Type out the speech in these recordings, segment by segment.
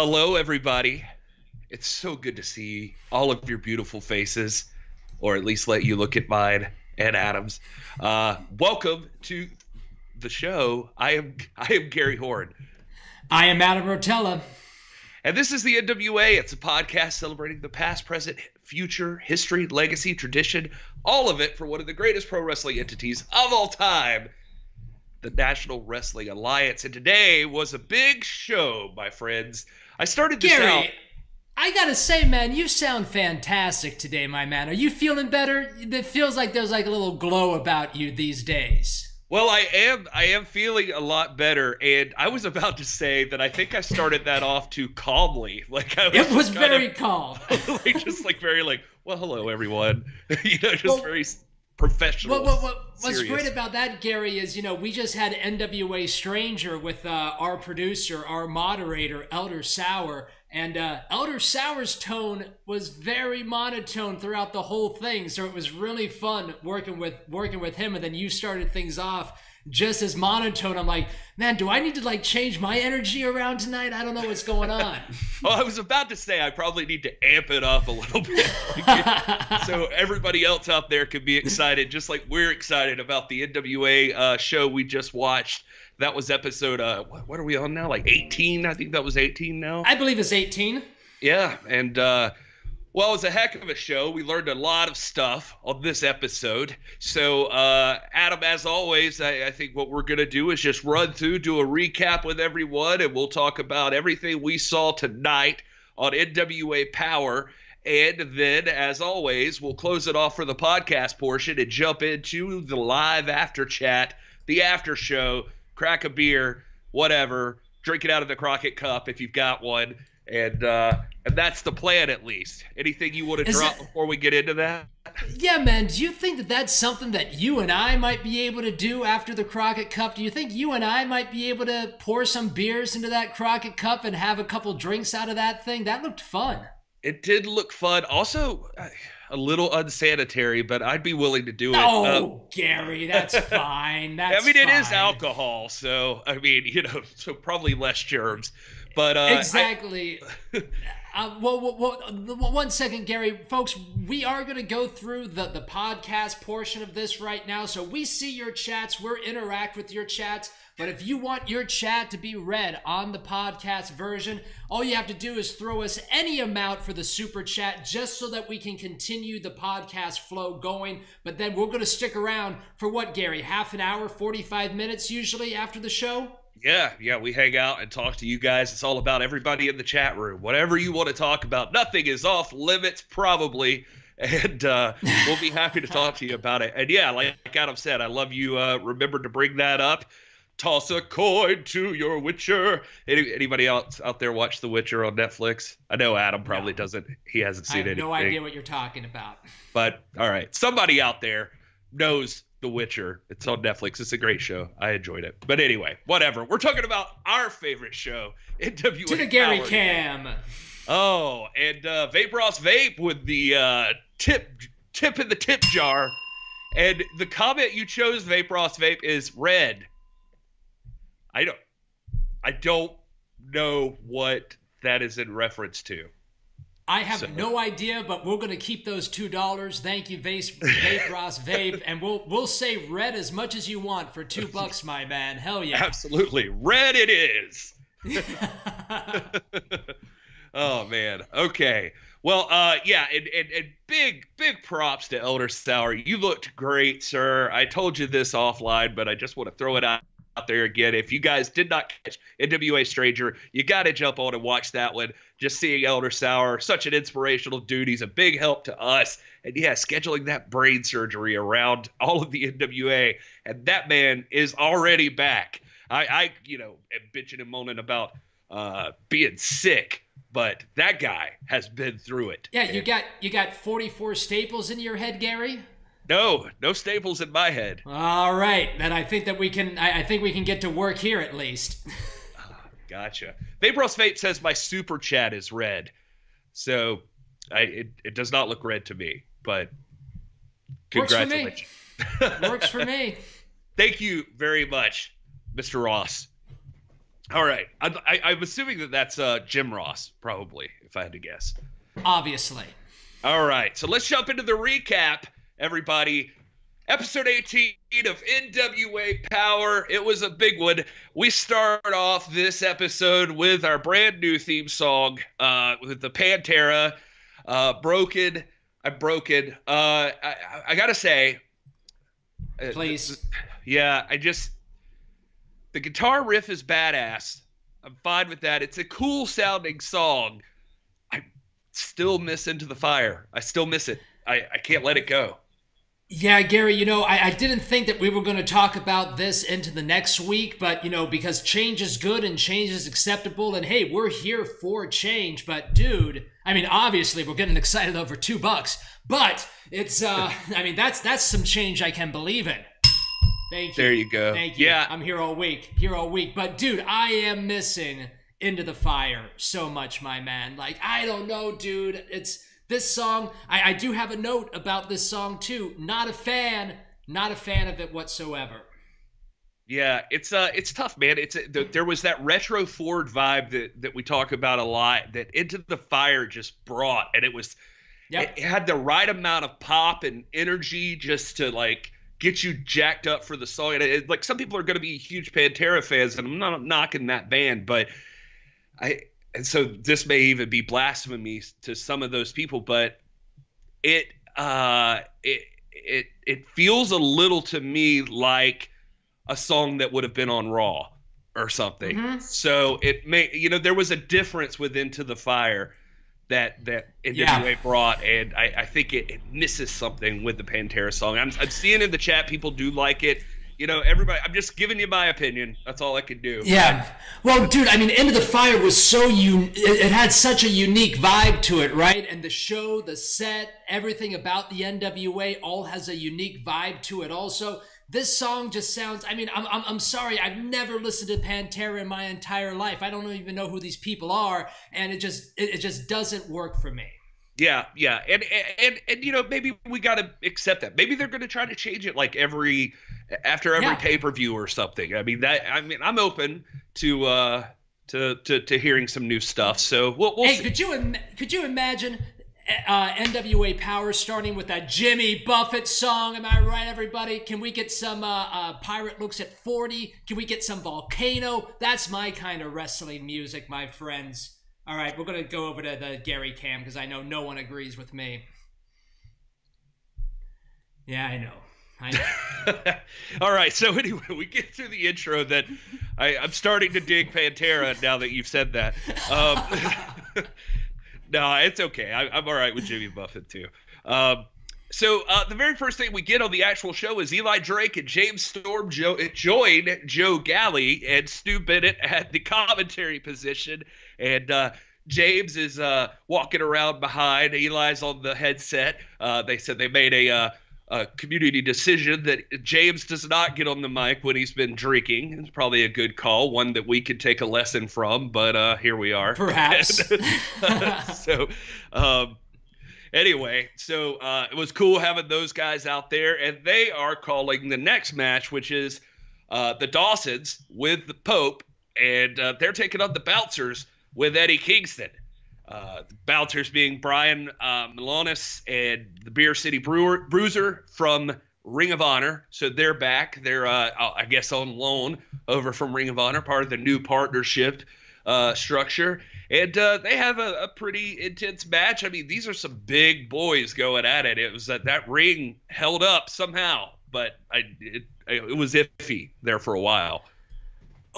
Hello, everybody. It's so good to see all of your beautiful faces, or at least let you look at mine and Adam's. Uh, welcome to the show. I am I am Gary Horn. I am Adam Rotella. And this is the NWA. It's a podcast celebrating the past, present, future, history, legacy, tradition, all of it for one of the greatest pro wrestling entities of all time, the National Wrestling Alliance. And today was a big show, my friends. I started this Gary, out. I gotta say, man, you sound fantastic today, my man. Are you feeling better? It feels like there's like a little glow about you these days. Well, I am I am feeling a lot better, and I was about to say that I think I started that off too calmly. Like I was It was very of- calm. like just like very like, well, hello everyone, you know, just Well, very professional. What, what, what, what's serious. great about that, Gary, is you know we just had NWA Stranger with uh, our producer, our moderator, Elder Sour, and uh, Elder Sour's tone was very monotone throughout the whole thing. So it was really fun working with working with him. And then you started things off just as monotone. I'm like, man, do I need to like change my energy around tonight? I don't know what's going on. Well, I was about to say I probably need to amp it up a little bit. so everybody else out there can be excited, just like we're excited about the NWA uh, show we just watched. That was episode. Uh, what, what are we on now? Like 18? I think that was 18 now. I believe it's 18. Yeah, and uh, well, it was a heck of a show. We learned a lot of stuff on this episode. So, uh, Adam, as always, I, I think what we're gonna do is just run through, do a recap with everyone, and we'll talk about everything we saw tonight on NWA Power. And then, as always, we'll close it off for the podcast portion and jump into the live after chat, the after show, crack a beer, whatever, drink it out of the Crockett cup if you've got one. And uh, and that's the plan, at least. Anything you want to Is drop it- before we get into that? Yeah, man. Do you think that that's something that you and I might be able to do after the Crockett Cup? Do you think you and I might be able to pour some beers into that Crockett Cup and have a couple drinks out of that thing? That looked fun. It did look fun. Also, a little unsanitary, but I'd be willing to do it. Oh, Um, Gary, that's fine. That's I mean, it is alcohol, so I mean, you know, so probably less germs. But uh, I- exactly. uh, well, well, well, one second, Gary. Folks, we are going to go through the, the podcast portion of this right now. So we see your chats, we're interact with your chats. But if you want your chat to be read on the podcast version, all you have to do is throw us any amount for the super chat just so that we can continue the podcast flow going. But then we're going to stick around for what, Gary? Half an hour, 45 minutes usually after the show? Yeah, yeah, we hang out and talk to you guys. It's all about everybody in the chat room. Whatever you want to talk about, nothing is off limits, probably. And uh, we'll be happy to talk to you about it. And yeah, like Adam said, I love you. Uh, remember to bring that up. Toss a coin to your Witcher. Any, anybody else out there watch The Witcher on Netflix? I know Adam probably No. doesn't. He hasn't seen anything. no idea what you're talking about. But all right, somebody out there knows The Witcher. It's on Netflix. It's a great show. I enjoyed it. But anyway, whatever. We're talking about our favorite show, NWA. To the Gary Power. Cam. Oh, and uh, Vape Ross Vape with the uh, tip tip in the tip jar. And the comment you chose, Vape Ross Vape, is red. I don't I don't know what that is in reference to. I have So- no idea, but we're gonna keep those two dollars. Thank you, Vase, Vape Ross Vape, and we'll we'll say red as much as you want for two bucks, my man. Hell yeah! Absolutely. Red it is. oh man. Okay. Well, uh, yeah, and, and, and big, big props to Elder Sour. You looked great, sir. I told you this offline, but I just want to throw it out, out there again. If you guys did not catch NWA Stranger, you got to jump on and watch that one. Just seeing Elder Sour, such an inspirational dude. He's a big help to us. And yeah, scheduling that brain surgery around all of the NWA. And that man is already back. I, I you know, am bitching and moaning about uh, being sick, but that guy has been through it. yeah, you got you got forty four staples in your head, Gary. no, no staples in my head. All right, then I think that we can. I, I think we can get to work here at least. Gotcha. Vapros Vape says my super chat is red, so I it, it does not look red to me. But Works for me. congratulations. Works for me. Thank you very much, Mr. Ross. All right. I, I, am assuming that that's uh, Jim Ross, probably, if I had to guess. Obviously. All right. So let's jump into the recap, everybody. Episode 18 of NWA Power. It was a big one. We start off this episode with our brand new theme song uh, with the Pantera. Uh, broken. I'm broken. Uh, I, I got to say. Uh, Please. Yeah, I just the guitar riff is badass. I'm fine with that. It's a cool sounding song. I still miss Into the Fire. I still miss it. I, I can't let it go. Yeah, Gary, you know, I, I didn't think that we were going to talk about this into the next week, but, you know, because change is good and change is acceptable, and hey, we're here for change. But, dude, I mean, obviously, we're getting excited over two bucks, but it's, uh, I mean, that's that's some change I can believe in. Thank you. There you go. Thank you. Yeah. I'm here all week. Here all week. But dude, I am missing Into the Fire so much, my man. Like, I don't know, dude. It's this song. I, I do have a note about this song too. Not a fan. Not a fan of it whatsoever. Yeah, it's uh, it's tough, man. It's a, the, there was that retro Ford vibe that that we talk about a lot that Into the Fire just brought, and it was, yep. it, it had the right amount of pop and energy just to like get you jacked up for the song. And it, like some people are going to be huge Pantera fans, and I'm not knocking that band, but I and so this may even be blasphemy to some of those people, but it uh it it it feels a little to me like a song that would have been on Raw or something. Mm-hmm. So it may you know there was a difference with Into the Fire that that NWA yeah. brought, and I, I think it, it, misses something with the Pantera song. I'm, I'm seeing in the chat people do like it. You know, everybody. I'm just giving you my opinion. That's all I can do. Yeah. Well, dude, I mean, Into the Fire was so. It, it had such a unique vibe to it, right? And the show, the set, everything about the NWA all has a unique vibe to it. Also, this song just sounds i mean I'm, I'm, I'm sorry i've never listened to pantera in my entire life i don't even know who these people are and it just it, it just doesn't work for me yeah yeah and and and you know maybe we got to accept that maybe they're going to try to change it like every after every yeah. pay-per-view or something i mean that i mean i'm open to uh to, to, to hearing some new stuff. So we'll, we'll hey, see. could you Im- could you imagine uh, NWA Power starting with that Jimmy Buffett song. Am I right, everybody? Can we get some uh, uh, Pirate Looks at 40? Can we get some Volcano? That's my kind of wrestling music, my friends. All right, we're going to go over to the Gary Cam because I know no one agrees with me. Yeah, I know. I know. All right, so anyway, we get through the intro that I, am starting to dig Pantera now that you've said that. Um, no, it's okay. I, am all right with Jimmy Buffett too. Um, so uh, the very first thing we get on the actual show is Eli Drake and James Storm jo- join Joe Galli and Stu Bennett at the commentary position, and uh, James is uh, walking around behind. Eli's on the headset. Uh, they said they made a uh, a community decision that James does not get on the mic when he's been drinking. It's probably a good call, one that we could take a lesson from, but uh, here we are. Perhaps. so, um, anyway, so uh, it was cool having those guys out there, and they are calling the next match, which is uh, the Dawsons with the Pope, and uh, they're taking on the Bouncers with Eddie Kingston. Uh, bouncers being Brian uh, and the Beer City Brewer, Bruiser from Ring of Honor. So they're back. They're, uh, I guess, on loan over from Ring of Honor, part of the new partnership uh, structure. And uh, they have a, a, pretty intense match. I mean, these are some big boys going at it. It was that that ring held up somehow, but I it, it was iffy there for a while.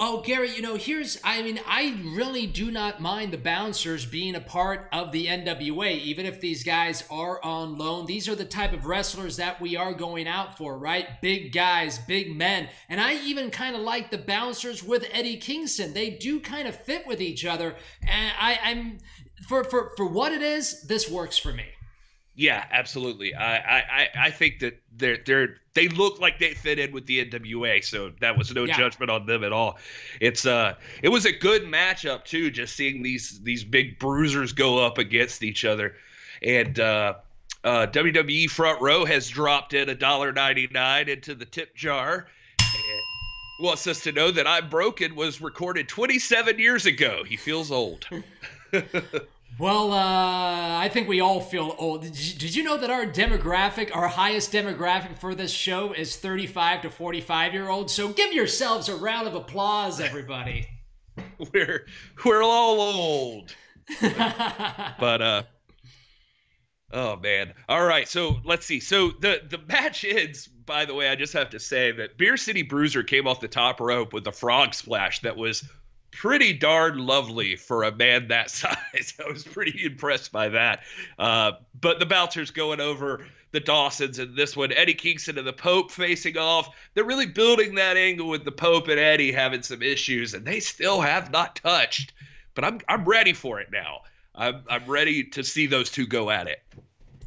Oh, Gary, you know, here's, I mean, I really do not mind the bouncers being a part of the NWA, even if these guys are on loan. These are the type of wrestlers that we are going out for, right? Big guys, big men. And I even kind of like the bouncers with Eddie Kingston. They do kind of fit with each other. And I, I'm, for, for, for what it is, this works for me. Yeah, absolutely. I, I, I think that they're they're they look like they fit in with the NWA, so that was no yeah. judgment on them at all. It's uh it was a good matchup too, just seeing these these big bruisers go up against each other. And uh uh, WWE Front Row has dropped in a dollar ninety nine into the tip jar, wants us to know that I'm Broken was recorded 27 years ago. He feels old. well, uh, I think we all feel old. Did you, did you know that our demographic, our highest demographic for this show is 35 to 45 year olds? So give yourselves a round of applause, everybody. we're we're all old. but uh Oh man. All right. So let's see. So the the match ends. By the way, I just have to say that Beer City Bruiser came off the top rope with a frog splash that was pretty darn lovely for a man that size. I was pretty impressed by that. Uh, but the bouncers going over the Dawsons and this one, Eddie Kingston and the Pope facing off. They're really building that angle with the Pope and Eddie having some issues, and they still have not touched. But I'm I'm ready for it now. I'm I'm ready to see those two go at it.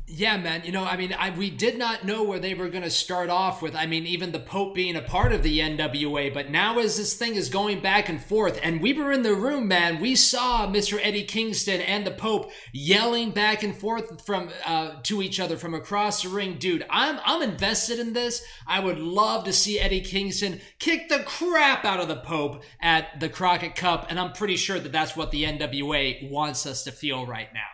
Yeah, man. You know, I mean, I, we did not know where they were going to start off with. I mean, even the Pope being a part of the NWA. But now, as this thing is going back and forth, and we were in the room, man, we saw Mr. Eddie Kingston and the Pope yelling back and forth from uh, to each other from across the ring. Dude, I'm I'm invested in this. I would love to see Eddie Kingston kick the crap out of the Pope at the Crockett Cup, and I'm pretty sure that that's what the NWA wants us to feel right now.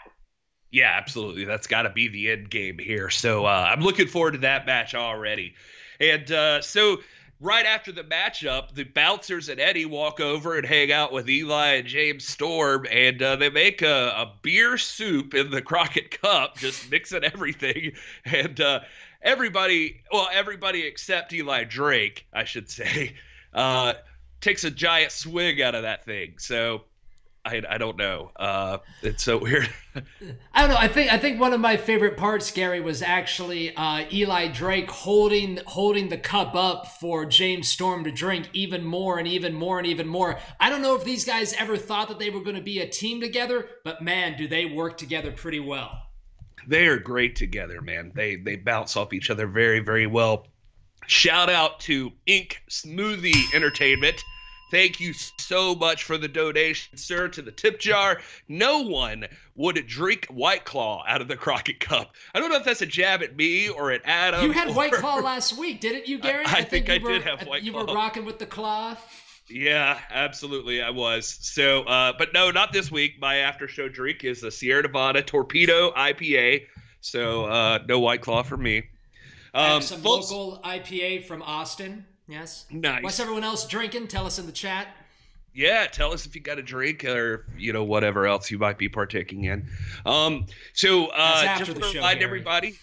Yeah, absolutely. That's got to be the end game here. So uh, I'm looking forward to that match already. And uh, so right after the matchup, the bouncers and Eddie walk over and hang out with Eli and James Storm, and uh, they make a, a, beer soup in the Crockett Cup, just mixing everything. And uh, everybody, well, everybody except Eli Drake, I should say, uh, takes a giant swig out of that thing. So I, I don't know. Uh, it's so weird. I don't know. I think I think one of my favorite parts, Gary, was actually uh, Eli Drake holding holding the cup up for James Storm to drink even more and even more and even more. I don't know if these guys ever thought that they were going to be a team together, but man, do they work together pretty well. They are great together, man. They they bounce off each other very very well. Shout out to Ink Smoothie Entertainment Thank you so much for the donation, sir, to the tip jar. No one would drink White Claw out of the Crockett Cup. I don't know if that's a jab at me or at Adam. You had White Claw last week, didn't you, Gary? I, I, I think, think I were, did have White you Claw. You were rocking with the claw. Yeah, absolutely, I was. So, uh, but no, not this week. My after show drink is the Sierra Nevada Torpedo IPA. So, uh, no White Claw for me. Um, some local IPA from Austin. Yes. Nice. What's everyone else drinking? Tell us in the chat. Yeah, tell us if you got a drink or you know whatever else you might be partaking in. Um, so uh, just to remind everybody,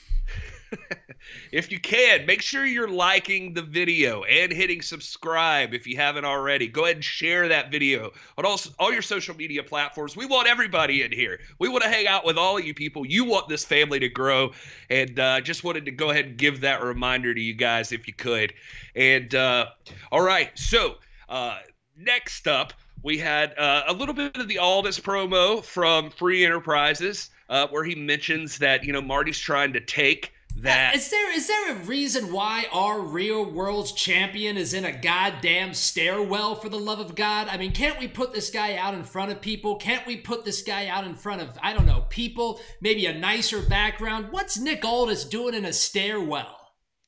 if you can, make sure you're liking the video and hitting subscribe if you haven't already. Go ahead and share that video on all, all your social media platforms. We want everybody in here. We want to hang out with all of you people. You want this family to grow. And uh, just wanted to go ahead and give that reminder to you guys if you could. And uh, all right, so uh, next up, we had uh, a little bit of the Aldis promo from Free Enterprises, uh, where he mentions that you know Marty's trying to take that is there is there a reason why our real world's champion is in a goddamn stairwell for the love of god? I mean can't we put this guy out in front of people? Can't we put this guy out in front of i don't know people maybe a nicer background? What's nick aldis doing in a stairwell?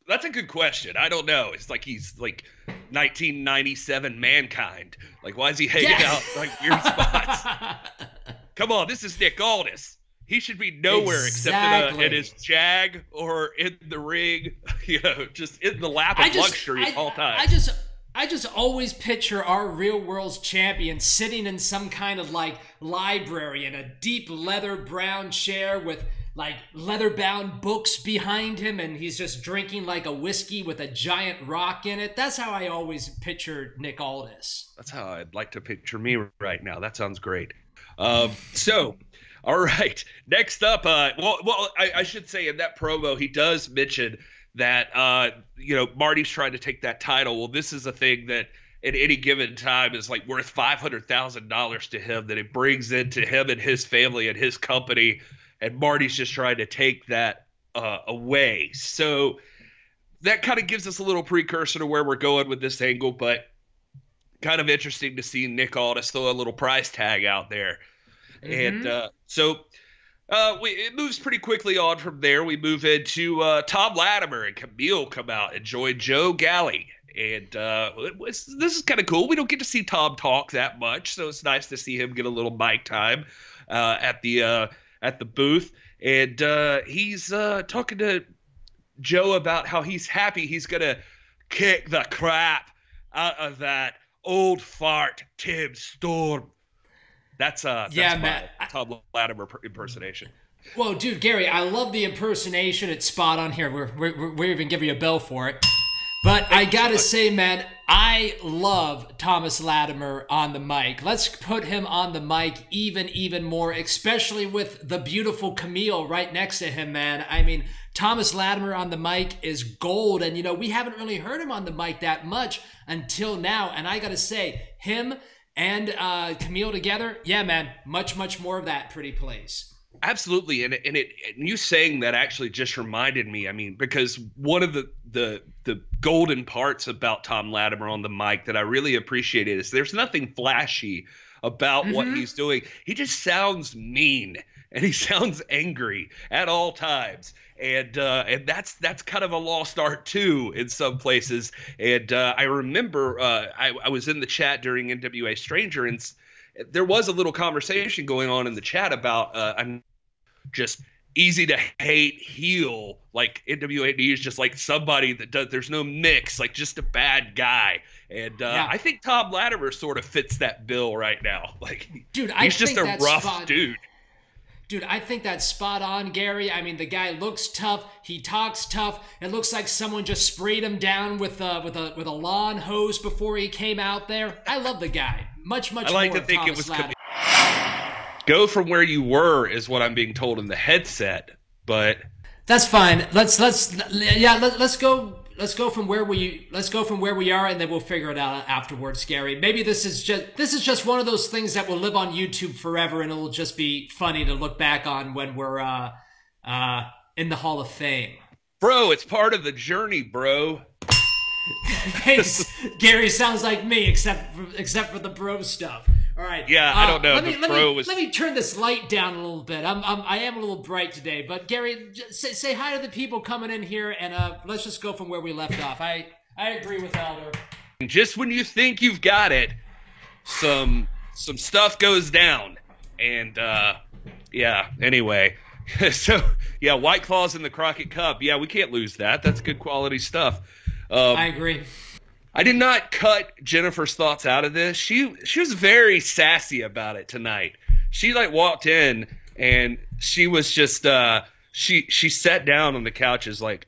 That's a good question. I don't know. It's like he's like 1997 mankind. Like why is he hanging out like weird spots? Come on this is nick aldis he should be nowhere exactly. except in, a, in, his jag or in the ring, you know, just in the lap of just, luxury I, all time. I just I just always picture our real world's champion sitting in some kind of like library in a deep leather brown chair with like leather bound books behind him and he's just drinking like a whiskey with a giant rock in it. That's how I always picture Nick Aldis. That's how I'd like to picture me right now. That sounds great. Um, so all right. Next up, uh, well, well, I, I, should say in that promo he does mention that uh, you know Marty's trying to take that title. Well, this is a thing that at any given time is like worth five hundred thousand dollars to him that it brings into him and his family and his company, and Marty's just trying to take that uh, away. So that kind of gives us a little precursor to where we're going with this angle, but kind of interesting to see Nick Aldis throw a little price tag out there. Mm-hmm. And uh, so Uh, we, it moves pretty quickly on from there. We move into uh, Tom Latimer and Camille come out and join Joe Galli. And uh, was, this is kind of cool. We don't get to see Tom talk that much, so it's nice to see him get a little mic time uh, at the uh, at the booth. And uh, he's talking to Joe about how he's happy he's gonna kick the crap out of that old fart Tim Storm. That's uh that's yeah, man. Tom Latimer impersonation. Whoa, dude, Gary, I love the impersonation. It's spot on here. We're we're, we're even giving you a bell for it. But I gotta say, man, I love Thomas Latimer on the mic. Let's put him on the mic even, even more, especially with the beautiful Camille right next to him, man. I mean, Thomas Latimer on the mic is gold. And, you know, we haven't really heard him on the mic that much until now. And I got to say, him and uh, Camille together, yeah, man, much, much more of that pretty please. Absolutely, and and it and you saying that actually just reminded me. I mean, because one of the the the golden parts about Tom Latimer on the mic that I really appreciated is there's nothing flashy about mm-hmm. what he's doing. He just sounds mean and he sounds angry at all times. And uh, and that's that's kind of a lost art too in some places. And uh, I remember uh, I, I was in the chat during NWA Stranger, and there was a little conversation going on in the chat about uh, I'm just easy to hate heel like NWA is just like somebody that does there's no mix like just a bad guy. And uh, yeah. I think Tom Latimer sort of fits that bill right now. Like dude he's just a rough spot, dude Dude, I think that's spot on, Gary. I mean, the guy looks tough. He talks tough. It looks like someone just sprayed him down with a with a with a lawn hose before he came out there. I love the guy. Much much. More. I like to think Thomas it was. Go from where you were is what I'm being told in the headset, but that's fine. Let's let's yeah let, let's go let's go from where we let's go from where we are and then we'll figure it out afterwards Gary. maybe this is just this is just one of those things that will live on youtube forever and it'll just be funny to look back on when we're uh uh in the hall of fame. Bro it's part of the journey bro. Thanks. Gary sounds like me except for, except for the bro stuff all right. Yeah, uh, I don't know. Let me, let, me, was... let me turn this light down a little bit. I'm, I'm I am a little bright today, but Gary, say, say hi to the people coming in here, and uh, let's just go from where we left off. I I agree with Elder. Just when you think you've got it, some some stuff goes down, and uh, yeah. Anyway, so yeah, White Claws in the Crockett Cup. Yeah, we can't lose that. That's good quality stuff. Um, I agree. I did not cut Jennifer's thoughts out of this. She she was very sassy about it tonight. She like walked in and she was just uh she she sat down on the couches like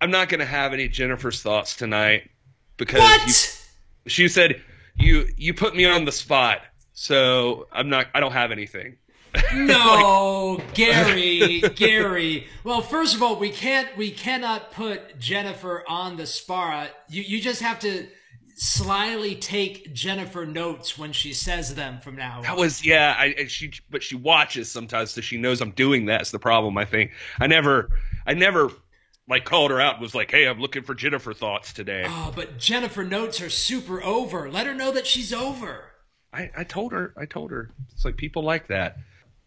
I'm not gonna have any Jennifer's thoughts tonight because you, she said you you put me on the spot so I'm not I don't have anything. no, like, Gary, Gary. Well, first of all, we can't we cannot put Jennifer on the spot. You you just have to slyly take Jennifer notes when she says them from now on. That was yeah, I she but she watches sometimes so she knows I'm doing that. That's the problem, I think. I never I never like called her out and was like, "Hey, I'm looking for Jennifer thoughts today." Oh, but Jennifer notes are super over. Let her know that she's over. I, I told her. I told her. It's like people like that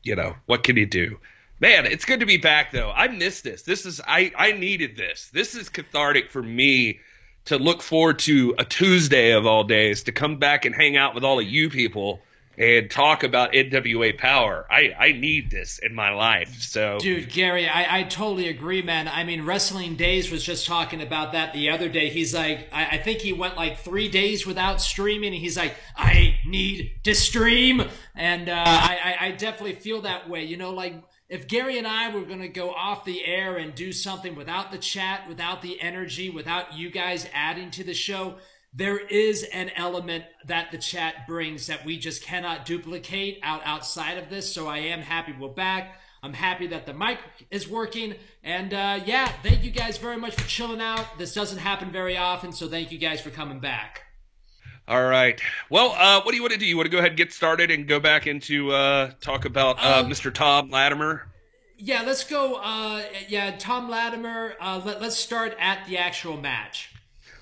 you know, what can you do? Man, it's good to be back though. I missed this. This is I I needed this. This is cathartic for me to look forward to a Tuesday of all days to come back and hang out with all of you people and talk about NWA Power. I, I need this in my life. So, dude, Gary, I, I totally agree, man. I mean, Wrestling Days was just talking about that the other day. He's like, I, I think he went like three days without streaming. he's like, I need to stream, and uh, I, I definitely feel that way. You know, like if Gary and I were going to go off the air and do something without the chat, without the energy, without you guys adding to the show there is an element that the chat brings that we just cannot duplicate out outside of this. So I am happy we're back. I'm happy that the mic is working. And uh, yeah, thank you guys very much for chilling out. This doesn't happen very often, so thank you guys for coming back. All right. Well, uh, what do you want to do? You want to go ahead and get started and go back into uh, talk about uh, Mr. Um, Tom Latimer? Yeah, let's go. Uh, yeah, Tom Latimer. Uh, let, let's start at the actual match.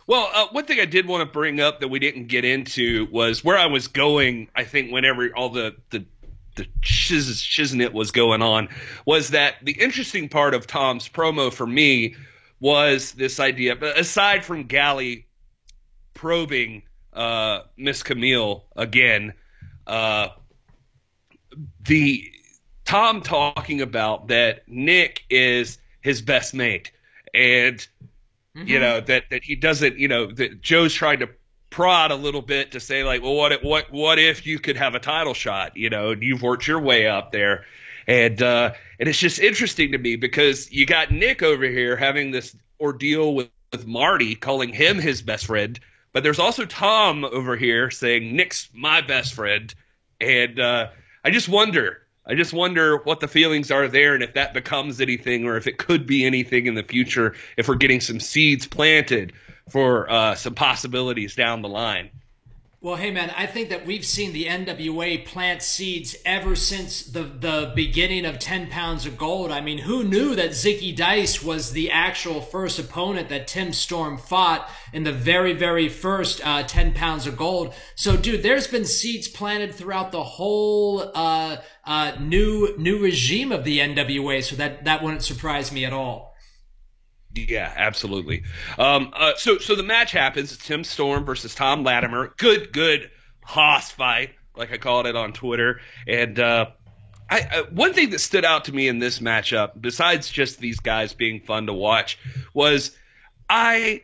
Well, uh, one thing I did want to bring up that we didn't get into was where I was going. I think whenever all the the the shiz, shiznit was going on was that the interesting part of Tom's promo for me was this idea, aside from Galli probing uh, Miss Camille again, uh, the Tom talking about that Nick is his best mate, and mm-hmm. you know that that he doesn't, you know, that Joe's trying to prod a little bit to say like, well, what if, what what if you could have a title shot? You know, and you've worked your way up there, and uh, and it's just interesting to me because you got Nick over here having this ordeal with with Marty, calling him his best friend, but there's also Tom over here saying Nick's my best friend, and uh, I just wonder. I just wonder what the feelings are there and if that becomes anything or if it could be anything in the future if we're getting some seeds planted for uh, some possibilities down the line. Well, hey man, I think that we've seen the NWA plant seeds ever since the the beginning of 10 pounds of gold. I mean, who knew that Zicky Dice was the actual first opponent that Tim Storm fought in the very, very first uh, 10 pounds of gold? So, dude, there's been seeds planted throughout the whole uh, uh, new new regime of the NWA. So that that wouldn't surprise me at all. Yeah, absolutely. Um, uh, so so the match happens. It's Tim Storm versus Tom Latimer. Good, good hoss fight, like I called it on Twitter. And uh, I, uh, one thing that stood out to me in this matchup, besides just these guys being fun to watch, was I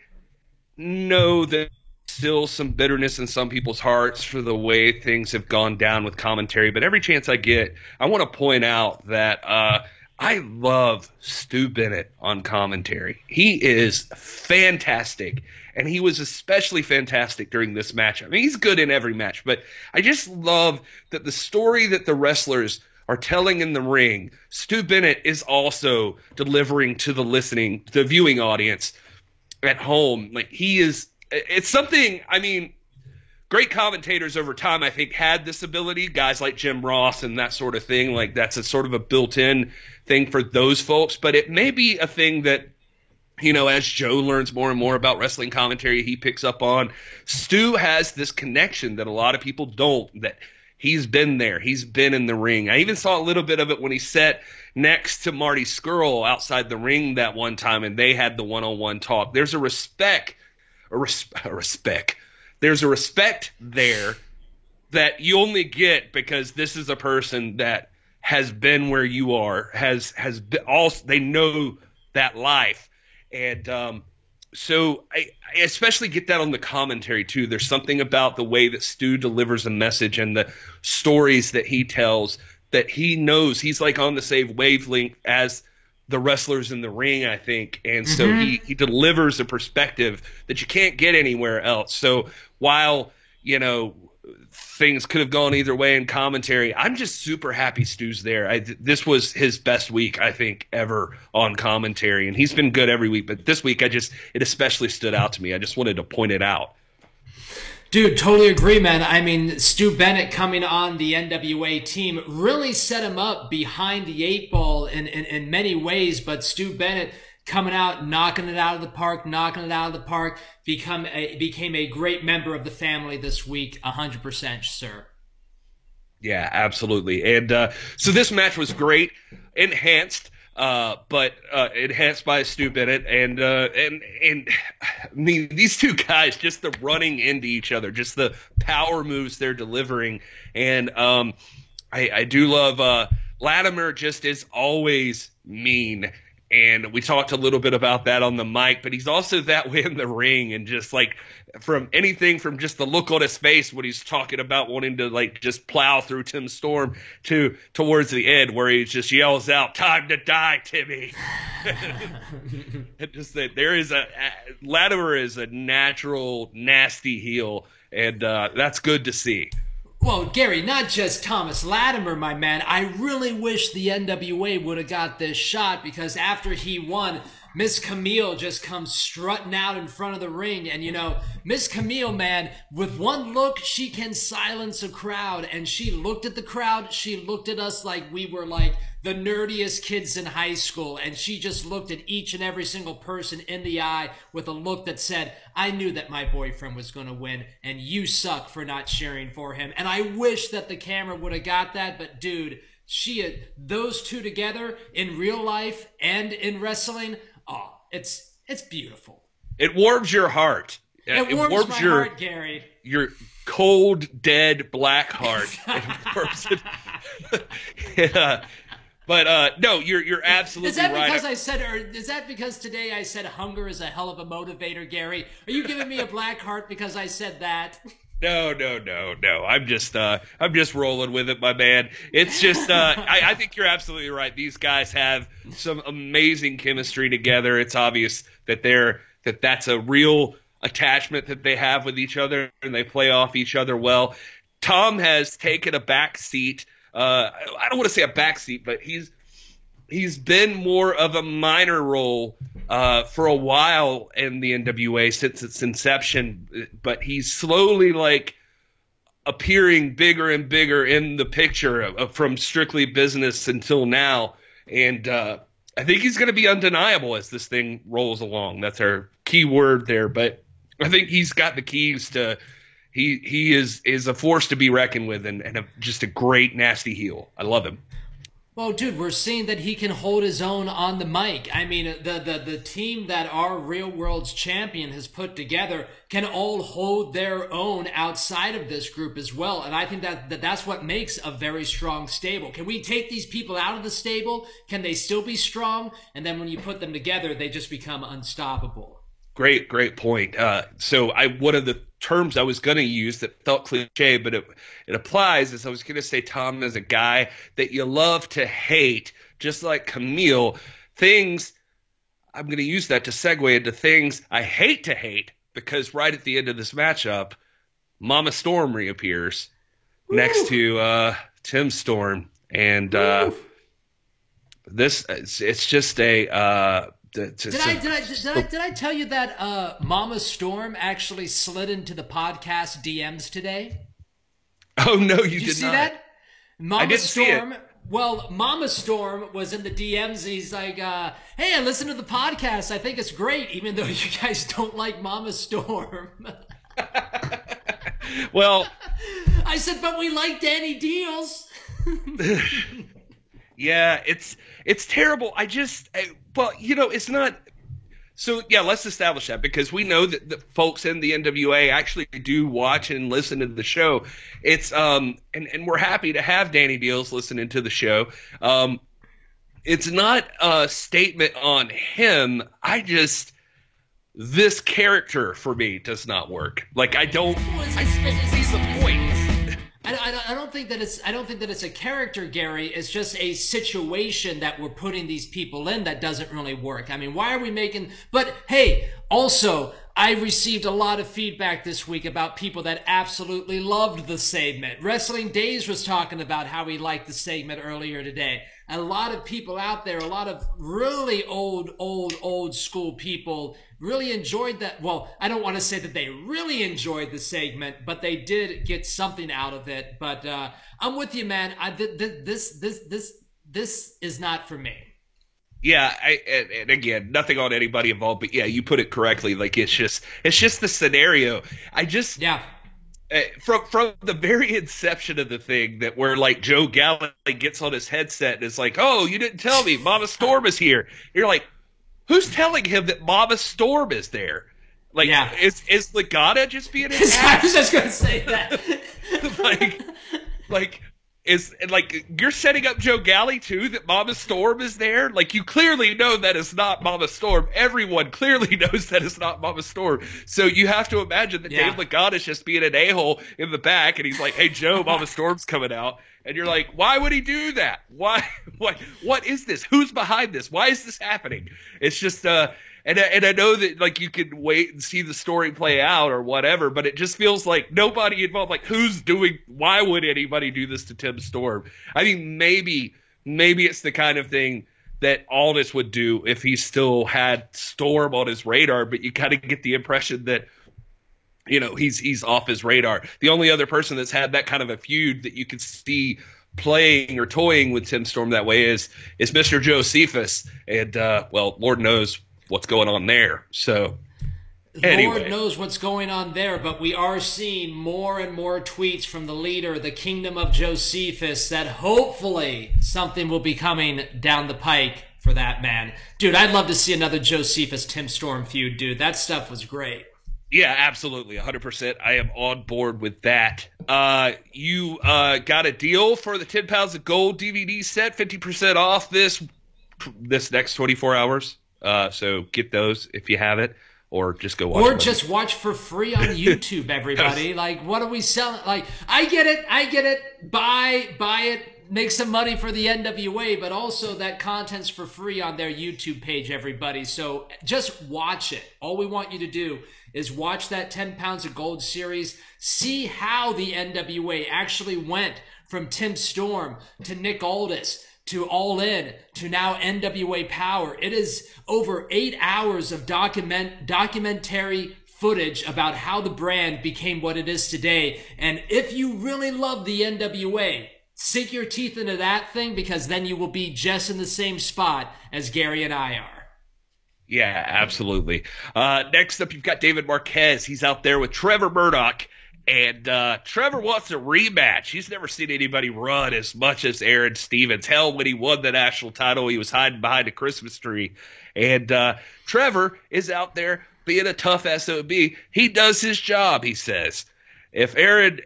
know that still some bitterness in some people's hearts for the way things have gone down with commentary. But every chance I get, I want to point out that uh, I love Stu Bennett on commentary. He is fantastic. And he was especially fantastic during this match. I mean, he's good in every match, but I just love that the story that the wrestlers are telling in the ring, Stu Bennett is also delivering to the listening, the viewing audience at home. Like he is, it's something, I mean, great commentators over time, I think, had this ability. Guys like Jim Ross and that sort of thing. Like that's a sort of a built-in thing for those folks, but it may be a thing that you know, as Joe learns more and more about wrestling commentary, he picks up on. Stu has this connection that a lot of people don't. That he's been there, he's been in the ring. I even saw a little bit of it when he sat next to Marty Scurll outside the ring that one time, and they had the one-on-one talk. There's a respect, a, res- a respect. There's a respect there that you only get because this is a person that has been where you are, has has been all they know that life, and um, so I, I, especially get that on the commentary too. There's something about the way that Stu delivers a message and the stories that he tells that he knows he's like on the same wavelength as the wrestlers in the ring, I think, and so mm-hmm. he he delivers a perspective that you can't get anywhere else. So while you know things could have gone either way in commentary. I'm just super happy Stu's there. I, this was his best week, I think, ever on commentary, and he's been good every week. But this week, I just it especially stood out to me. I just wanted to point it out. Dude, totally agree, man. I mean, Stu Bennett coming on the NWA team really set him up behind the eight ball in, in, in many ways. But Stu Bennett coming out, knocking it out of the park, knocking it out of the park, become a, became a great member of the family this week, 100%, sir. Yeah, absolutely. And uh, so this match was great, enhanced, uh, but uh, enhanced by Stu Bennett, and uh, and and I mean these two guys just the running into each other, just the power moves they're delivering, and um, I, I do love uh, Latimer. Just is always mean and we talked a little bit about that on the mic but he's also that way in the ring and just like from anything from just the look on his face when he's talking about wanting to like just plow through tim storm to towards the end where he just yells out time to die timmy. Just that there is a, a latimer is a natural nasty heel and uh, that's good to see well, Gary, not just Thomas Latimer, my man. I really wish the NWA would have got this shot because after he won Miss Camille just comes strutting out in front of the ring. And you know, Miss Camille, man, with one look, she can silence a crowd. And she looked at the crowd. She looked at us like we were like the nerdiest kids in high school. And she just looked at each and every single person in the eye with a look that said, I knew that my boyfriend was going to win and you suck for not cheering for him. And I wish that the camera would have got that. But dude, she, uh, those two together in real life and in wrestling, oh, it's, it's beautiful. It warms your heart. It, it warms, warms my your, heart, Gary. Your cold, dead, black heart. it warms it. yeah. But uh, no, you're you're absolutely right. Is that right. because I said, or is that because today I said hunger is a hell of a motivator, Gary? Are you giving me a black heart because I said that? No, no, no, no. I'm just uh I'm just rolling with it, my man. It's just uh I, I think you're absolutely right. These guys have some amazing chemistry together. It's obvious that they're that that's a real attachment that they have with each other and they play off each other well. Tom has taken a back seat uh, I don't want to say a back seat, but he's he's been more of a minor role uh, for a while in the NWA since its inception, but he's slowly like appearing bigger and bigger in the picture of, of, from strictly business until now, and uh, I think he's going to be undeniable as this thing rolls along. That's our key word there, but I think he's got the keys to he he is is a force to be reckoned with and, and a, just a great nasty heel. I love him. Well, dude, we're seeing that he can hold his own on the mic. I mean, the, the, the team that our Real World's champion has put together can all hold their own outside of this group as well. And I think that, that that's what makes a very strong stable. Can we take these people out of the stable? Can they still be strong? And then when you put them together, they just become unstoppable. Great, great point. Uh, so I one of the terms I was going to use that felt cliche, but it it applies. Is I was going to say Tom is a guy that you love to hate, just like Camille. Things I'm going to use that to segue into things I hate to hate because right at the end of this matchup, Mama Storm reappears Woo! next to uh, Tim Storm, and uh, this it's, it's just a uh, did, I, did, I, did, I, did I tell you that uh, Mama Storm actually slid into the podcast DMs today? Oh no, you did, you did see not. that? Mama Storm. Well, Mama Storm was in the DMs. He's like, uh, "Hey, I listened to the podcast. I think it's great, even though you guys don't like Mama Storm." well, I said, "But we like Danny Deals." yeah, it's it's terrible. I just, I, well, you know, it's not. So yeah, let's establish that because we know that the folks in the NWA actually do watch and listen to the show. It's um, and and we're happy to have Danny Deals listening to the show. Um, it's not a statement on him. I just this character for me does not work. Like I don't. I. I, I, don't think that it's I don't think that it's a character, Gary. It's just a situation that we're putting these people in that doesn't really work. I mean, why are we making? But hey, also I received a lot of feedback this week about people that absolutely loved the segment. Wrestling Days was talking about how he liked the segment earlier today. A lot of people out there, a lot of really old, old, old school people really enjoyed that. Well, I don't want to say that they really enjoyed the segment, but they did get something out of it. But uh, I'm with you, man. I, th- th- this, this, this, this is not for me. Yeah, I, and, and, again, nothing on anybody involved, but yeah, you put it correctly. Like it's just, it's just the scenario. I just, yeah, uh, from from the very inception of the thing that where like Joe Galli gets on his headset and is like, "Oh, you didn't tell me, Mama Storm is here." You're like, Who's telling him that Mama Storm is there? Like, yeah. is is Lagana just being I was just gonna say that. like, like is like you're setting up Joe Galli too that Mama Storm is there. Like you clearly know that is not Mama Storm. Everyone clearly knows that it's not Mama Storm. So you have to imagine that yeah. Dave Lagana is just being an a hole in the back, and he's like, "Hey Joe, Mama Storm's coming out." and you're like, why would he do that? Why, what, what is this? Who's behind this? Why is this happening? It's just, uh, and and I know that like you can wait and see the story play out or whatever, but it just feels like nobody involved. Like who's doing? Why would anybody do this to Tim Storm? I mean, maybe maybe it's the kind of thing that Aldis would do if he still had Storm on his radar, but you kind of get the impression that you know he's he's off his radar. The only other person that's had that kind of a feud that you could see playing or toying with Tim Storm that way is is Mr. Josephus, and uh, well, Lord knows what's going on there. So Anyway. Lord knows what's going on there, but we are seeing more and more tweets from the leader, the Kingdom of Josephus, that hopefully something will be coming down the pike for that man. Dude, I'd love to see another Josephus Tim Storm feud, dude. That stuff was great. Yeah, absolutely. 100%. I am on board with that. Uh, you uh, got a deal for the 10 pounds of gold DVD set, 50% off this this next 24 hours. Uh, so get those if you have it or just go watch. Or just watch for free on YouTube, everybody. like, what are we selling? Like, I get it, I get it. Buy, buy it, make some money for the NWA, but also that content's for free on their YouTube page, everybody. So just watch it. All we want you to do is watch that 10 pounds of gold series, see how the NWA actually went from Tim Storm to Nick Aldis to All In to now NWA Power. It is over eight hours of document documentary footage about how the brand became what it is today. And if you really love the NWA, sink your teeth into that thing because then you will be just in the same spot as Gary and I are. Yeah, absolutely. Uh, next up, you've got David Marquez. He's out there with Trevor Murdoch. And uh, Trevor wants a rematch. He's never seen anybody run as much as Aron Stevens. Hell, when he won the national title, he was hiding behind a Christmas tree. And uh, Trevor is out there being a tough SOB. He does his job, he says. If Aron,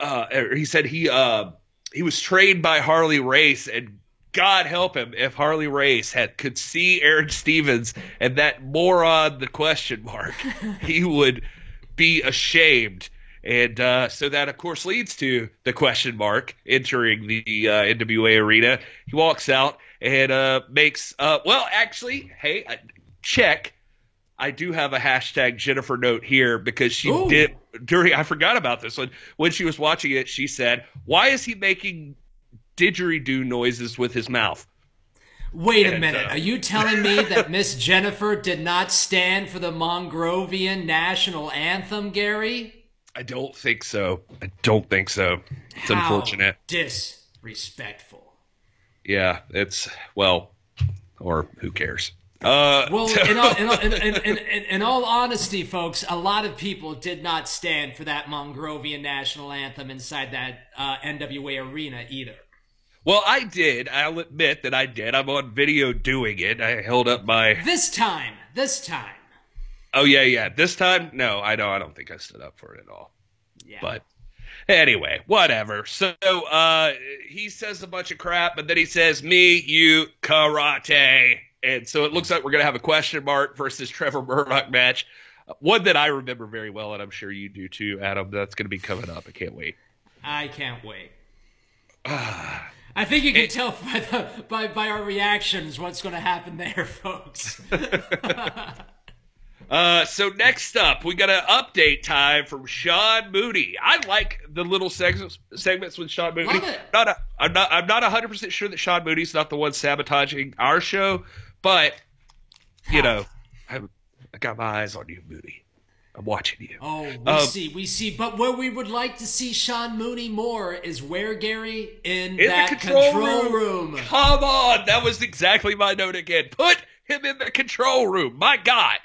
uh, he said he uh, he was trained by Harley Race, and God help him if Harley Race had could see Aron Stevens and that moron, the question mark, he would be ashamed and uh, so that, of course, leads to the question mark entering the uh, NWA arena. He walks out and uh, makes, uh, well, actually, hey, check. I do have a hashtag Jennifer note here because she Ooh. did during, I forgot about this one. When she was watching it, she said, Why is he making didgeridoo noises with his mouth? Wait and, a minute. Uh, Are you telling me that Miss Jennifer did not stand for the Mongrovian national anthem, Gary? I don't think so. I don't think so. It's How unfortunate. Disrespectful. Yeah, it's well, or who cares? Uh, well, in all, in, all, in, in, in, all, honesty, folks, a lot of people did not stand for that Mongrovian national anthem inside that uh, NWA arena either. Well, I did. I'll admit that I did. I'm on video doing it. I held up my. This time. This time. Oh yeah, yeah. This time, no, I know. I don't think I stood up for it at all. Yeah. But anyway, whatever. So uh, he says a bunch of crap, but then he says, "Me, you, karate," and so it looks like we're gonna have a question mark versus Trevor Murdoch match. One that I remember very well, and I'm sure you do too, Adam. That's gonna be coming up. I can't wait. I can't wait. I think you can it, tell by, the, by by our reactions what's going to happen there, folks. Uh, so next up, we got an update time from Sean Mooney. I like the little segments segments with Sean Mooney. Not a, I'm not I'm not 100 percent sure that Sean Mooney's not the one sabotaging our show, but you know, I, I got my eyes on you, Mooney. I'm watching you. Oh, we um, see, we see. But where we would like to see Sean Mooney more is where Gary in, in that control, control room. room. Come on, that was exactly my note again. Put him in the control room. My God.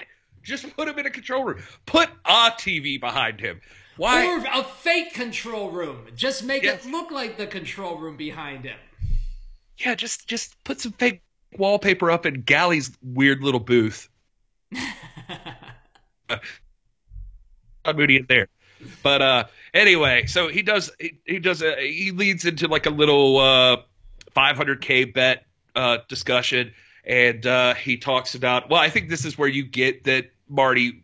Just put him in a control room. Put a TV behind him. Why? Or a fake control room. Just make yes. it look like the control room behind him. Yeah, just just put some fake wallpaper up in Galli's weird little booth. uh, Mooney in there. But uh anyway, so he does he, he does a, he leads into like a little uh 500k bet uh discussion and uh he talks about well I think this is where you get that Marty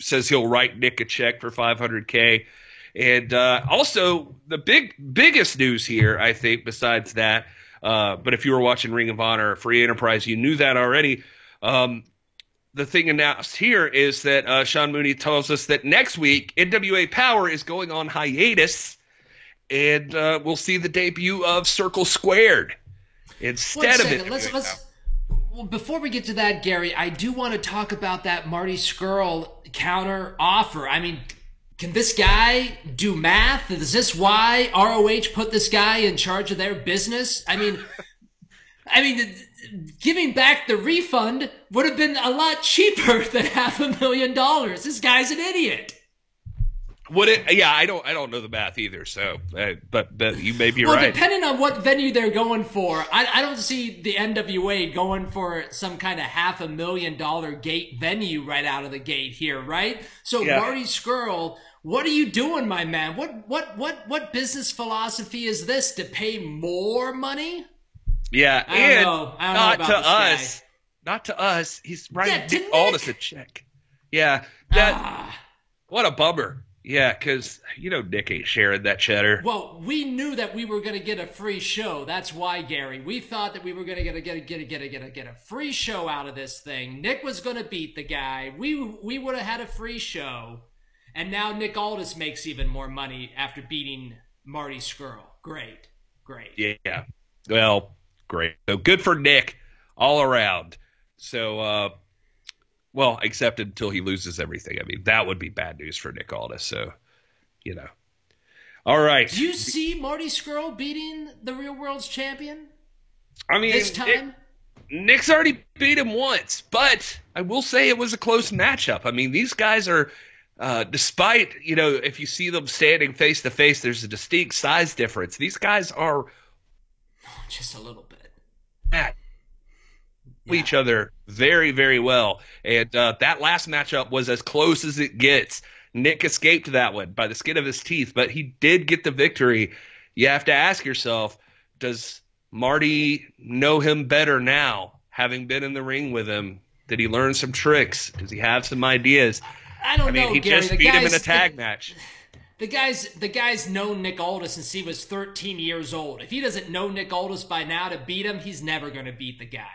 says he'll write Nick a check for 500k. And uh, also the big biggest news here, I think, besides that, uh, but if you were watching Ring of Honor or Free Enterprise, you knew that already. Um, the thing announced here is that uh, Sean Mooney tells us that next week NWA Power is going on hiatus, and uh, we'll see the debut of Circle Squared instead of it. Let's let's well, before we get to that, Gary, I do want to talk about that Marty Scurll counter offer. I mean, can this guy do math? Is this why ROH put this guy in charge of their business? I mean, I mean, giving back the refund would have been a lot cheaper than half a million dollars. This guy's an idiot. Would it? Yeah, I don't. I don't know the math either. So, uh, but but you may be well, right. depending on what venue they're going for, I, I don't see the NWA going for some kind of half a million dollar gate venue right out of the gate here, right? So Yeah. Marty Scurll, what are you doing, my man? What what what what business philosophy is this to pay more money? Yeah, I don't and know. I don't know about to this guy. us. Not to us. He's writing Yeah, Aldis a check. Yeah, that Ah. what a bummer. Yeah, because you know Nick ain't sharing that cheddar. Well, we knew that we were going to get a free show. That's why, Gary. We thought that we were going to get a get a get a get a get a get a free show out of this thing. Nick was going to beat the guy. We we would have had a free show, and now Nick Aldis makes even more money after beating Marty Scurll. Great, great. Yeah. Well, great. So good for Nick all around. So, uh, well, except until he loses everything. I mean, that would be bad news for Nick Aldis. So, you know. All right. Do you see Marty Scurll beating the Real World's champion I mean, this time? Nick's already beat him once, but I will say it was a close matchup. I mean, these guys are, uh, despite, you know, if you see them standing face to face, there's a distinct size difference. These guys are Just a little bit. at Yeah. each other very, very well. And uh, that last matchup was as close as it gets. Nick escaped that one by the skin of his teeth, but he did get the victory. You have to ask yourself, does Marty know him better now, having been in the ring with him? Did he learn some tricks? Does he have some ideas? I don't I mean, know, he Gary. just the beat him in a tag match. The guy's the guy's known Nick Aldis since he was 13 years old. If he doesn't know Nick Aldis by now to beat him, he's never going to beat the guy.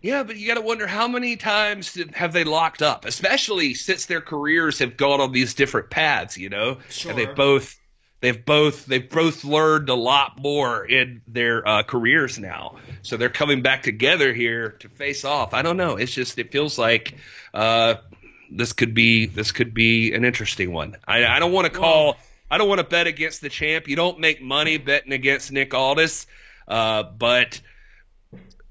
Yeah, but you got to wonder how many times have they locked up, especially since their careers have gone on these different paths, you know? Sure. And they both they've both they've both learned a lot more in their uh, careers now. So they're coming back together here to face off. I don't know. It's just it feels like uh, this could be this could be an interesting one. I, I don't want to call I don't want to bet against the champ. You don't make money betting against Nick Aldis, uh, but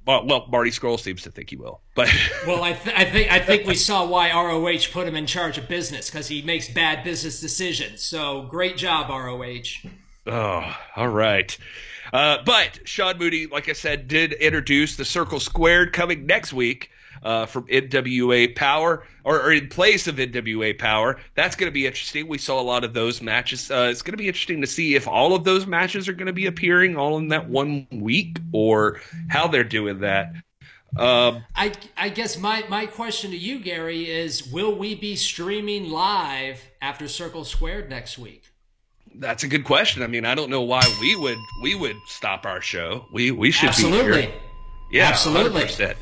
well, well, Marty Scurll seems to think he will. But Well, I, th- I think I think we saw why ROH put him in charge of business because he makes bad business decisions. So great job, ROH. oh, all right. Uh, but Sean Mooney, like I said, did introduce the Circle Squared coming next week uh, from NWA Power, or, or in place of NWA Power. That's going to be interesting. We saw a lot of those matches. Uh, it's going to be interesting to see if all of those matches are going to be appearing all in that one week, or how they're doing that. Um, I I guess my my question to you, Gary, is: Will we be streaming live after Circle Squared next week? That's a good question. I mean, I don't know why we would we would stop our show. We we should be Absolutely. here. Yeah, Absolutely. 100%.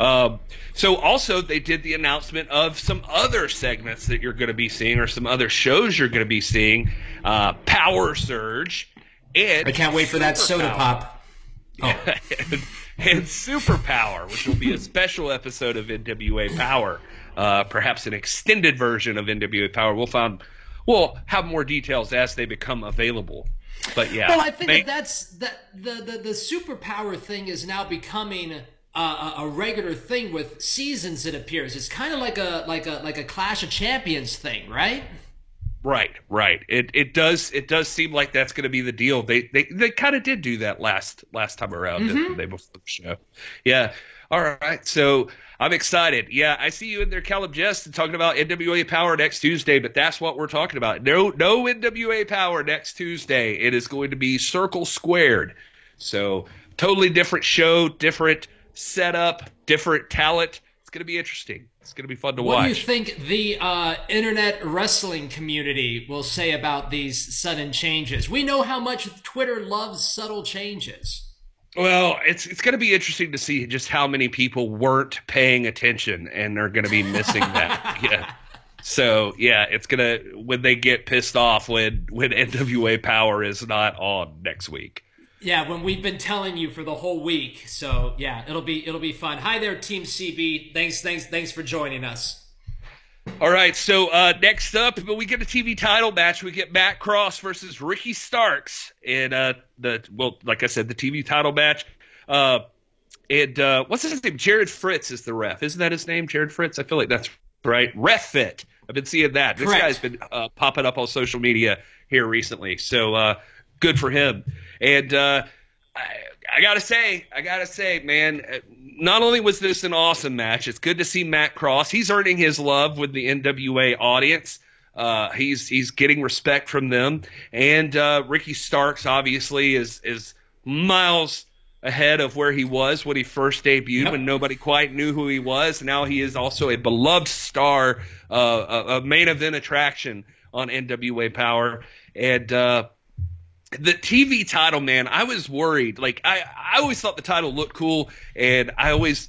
Um, so also they did the announcement of some other segments that you're going to be seeing, or some other shows you're going to be seeing. Uh, Power Surge, and I can't wait for that soda pop. Oh. and, and Superpower, which will be a special episode of NWA Power, uh, perhaps an extended version of NWA Power. We'll find we'll have more details as they become available. But yeah, Well, I think make- that that's that the, the the superpower thing is now becoming a, a, a regular thing with seasons. It appears it's kind of like a like a like a Clash of Champions thing, right? Right, right. It it does it does seem like that's going to be the deal. They they they kind of did do that last last time around, didn't they? Mm-hmm. Before the show, yeah. All right, so I'm excited. Yeah, I see you in there, Caleb Jest, talking about NWA Power next Tuesday, but that's what we're talking about. No, no NWA Power next Tuesday. It is going to be Circle Squared. So totally different show, different setup, different talent. It's going to be interesting. It's going to be fun to What watch. What do you think the uh, internet wrestling community will say about these sudden changes? We know how much Twitter loves subtle changes. Well, it's it's going to be interesting to see just how many people weren't paying attention and are going to be missing that. Yeah. So yeah, it's gonna when they get pissed off when when NWA Power is not on next week. Yeah, when we've been telling you for the whole week. So yeah, it'll be it'll be fun. Hi there, Team CB. Thanks, thanks, thanks for joining us. All right, so uh, next up, we get a TV title match. We get Matt Cross versus Ricky Starks, and uh, the well, like I said, the TV title match. Uh, and uh, what's his name? Jared Fritz is the ref. Isn't that his name? Jared Fritz. I feel like that's right. Ref Fit. I've been seeing that. This Correct. guy's been uh, popping up on social media here recently. So uh, good for him. And uh, I, I gotta say, I gotta say, man, uh, not only was this an awesome match, it's good to see Matt Cross. He's earning his love with the NWA audience. Uh, he's he's getting respect from them, and uh, Ricky Starks obviously is is miles ahead of where he was when he first debuted, Yep. when nobody quite knew who he was. Now he is also a beloved star, uh, a, a main event attraction on NWA Power, and uh, the TV title, man, I was worried. Like I, I always thought the title looked cool, and I always,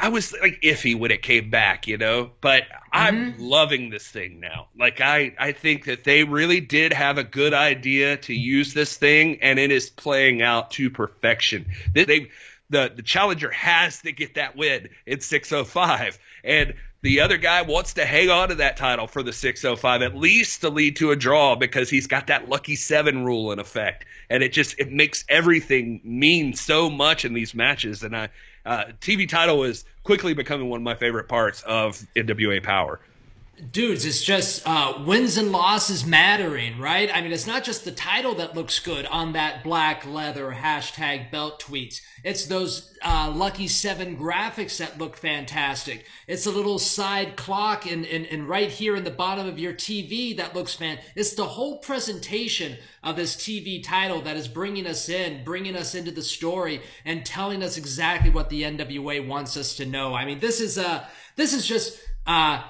I was like iffy when it came back, you know. But I'm mm-hmm. loving this thing now. Like I, I think that they really did have a good idea to use this thing, and it is playing out to perfection. They, they the the challenger has to get that win in 605, and the other guy wants to hang on to that title for the 605 at least to lead to a draw because he's got that lucky seven rule in effect. And it just it makes everything mean so much in these matches. And i uh, tv title is quickly becoming one of my favorite parts of nwa power Dudes, it's just uh, wins and losses mattering, right? I mean, it's not just the title that looks good on that black leather hashtag belt tweets. It's those uh, lucky seven graphics that look fantastic. It's a little side clock and, and, and right here in the bottom of your TV that looks fan. It's the whole presentation of this TV title that is bringing us in, bringing us into the story, and telling us exactly what the NWA wants us to know. I mean, this is uh, this is just. Uh,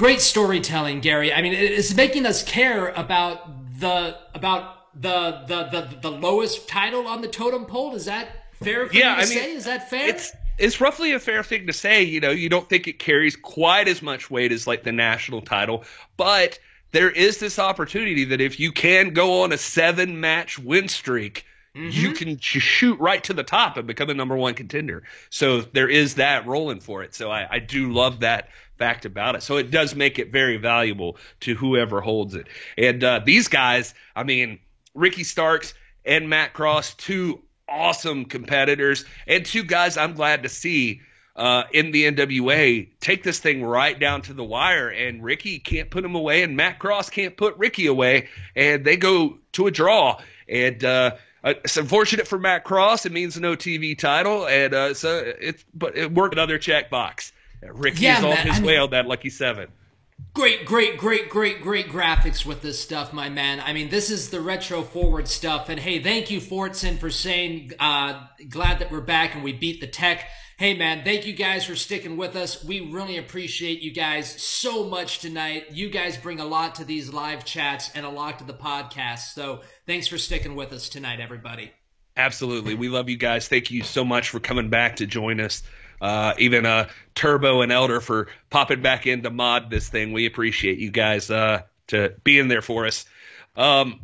great storytelling, Gary. I mean, it's making us care about the about the the the, the lowest title on the totem pole. Is that fair for Yeah, I mean, say? Is that fair? it's it's roughly a fair thing to say. You know, you don't think it carries quite as much weight as like the national title, but there is this opportunity that if you can go on a seven match win streak, you can sh- shoot right to the top and become a number one contender. So there is that rolling for it. So I, I do love that fact about it. So it does make it very valuable to whoever holds it. And uh, these guys, I mean, Ricky Starks and Matt Cross, two awesome competitors and two guys I'm glad to see uh, in the NWA take this thing right down to the wire. And Ricky can't put him away, and Matt Cross can't put Ricky away, and they go to a draw. And uh, uh, it's unfortunate for Matt Cross. It means no TV title, and uh, so it's but it worked another check box. Ricky Yeah, is on his I way mean- on that lucky seven. Great, great, great, great, great graphics with this stuff, my man. I mean, this is the retro forward stuff. And hey, thank you, Fortson, for saying, uh, glad that we're back and we beat the tech. Hey, man, thank you guys for sticking with us. We really appreciate you guys so much tonight. You guys bring a lot to these live chats and a lot to the podcast. So thanks for sticking with us tonight, everybody. Absolutely. We love you guys. Thank you so much for coming back to join us. Uh, even uh, Turbo and Elder for popping back in to mod this thing. We appreciate you guys uh, to being there for us. Um,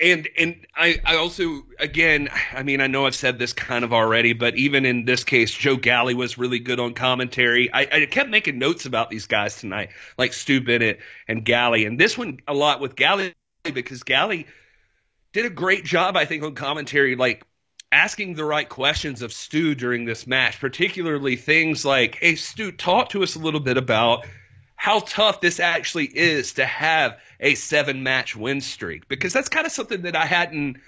and and I, I also again I mean I know I've said this kind of already, but even in this case, Joe Galli was really good on commentary. I, I kept making notes about these guys tonight, like Stu Bennett and Galli, and this one a lot with Galli because Galli did a great job, I think, on commentary, like asking the right questions of Stu during this match, particularly things like, "Hey, Stu, talk to us a little bit about how tough this actually is to have a seven-match win streak," because that's kind of something that I hadn't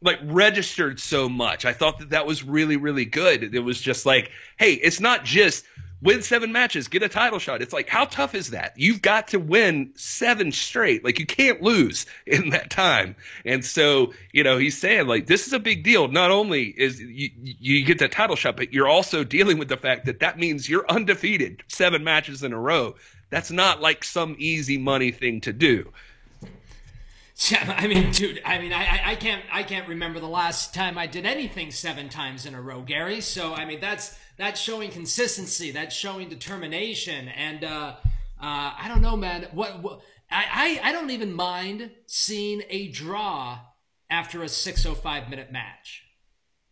like registered so much. I thought that that was really, really good. It was just like, hey, it's not just win seven matches, get a title shot. It's like, how tough is that? You've got to win seven straight. Like, you can't lose in that time. And so, you know, he's saying, like, this is a big deal. Not only is you, you get that title shot, but you're also dealing with the fact that that means you're undefeated seven matches in a row. That's not like some easy money thing to do. Yeah, I mean, dude, I mean, I, I, can't, I can't remember the last time I did anything seven times in a row, Gary. So, I mean, that's that's showing consistency, that's showing determination, and uh, uh, I don't know, man. What, what I, I, I don't even mind seeing a draw after a 605 minute match.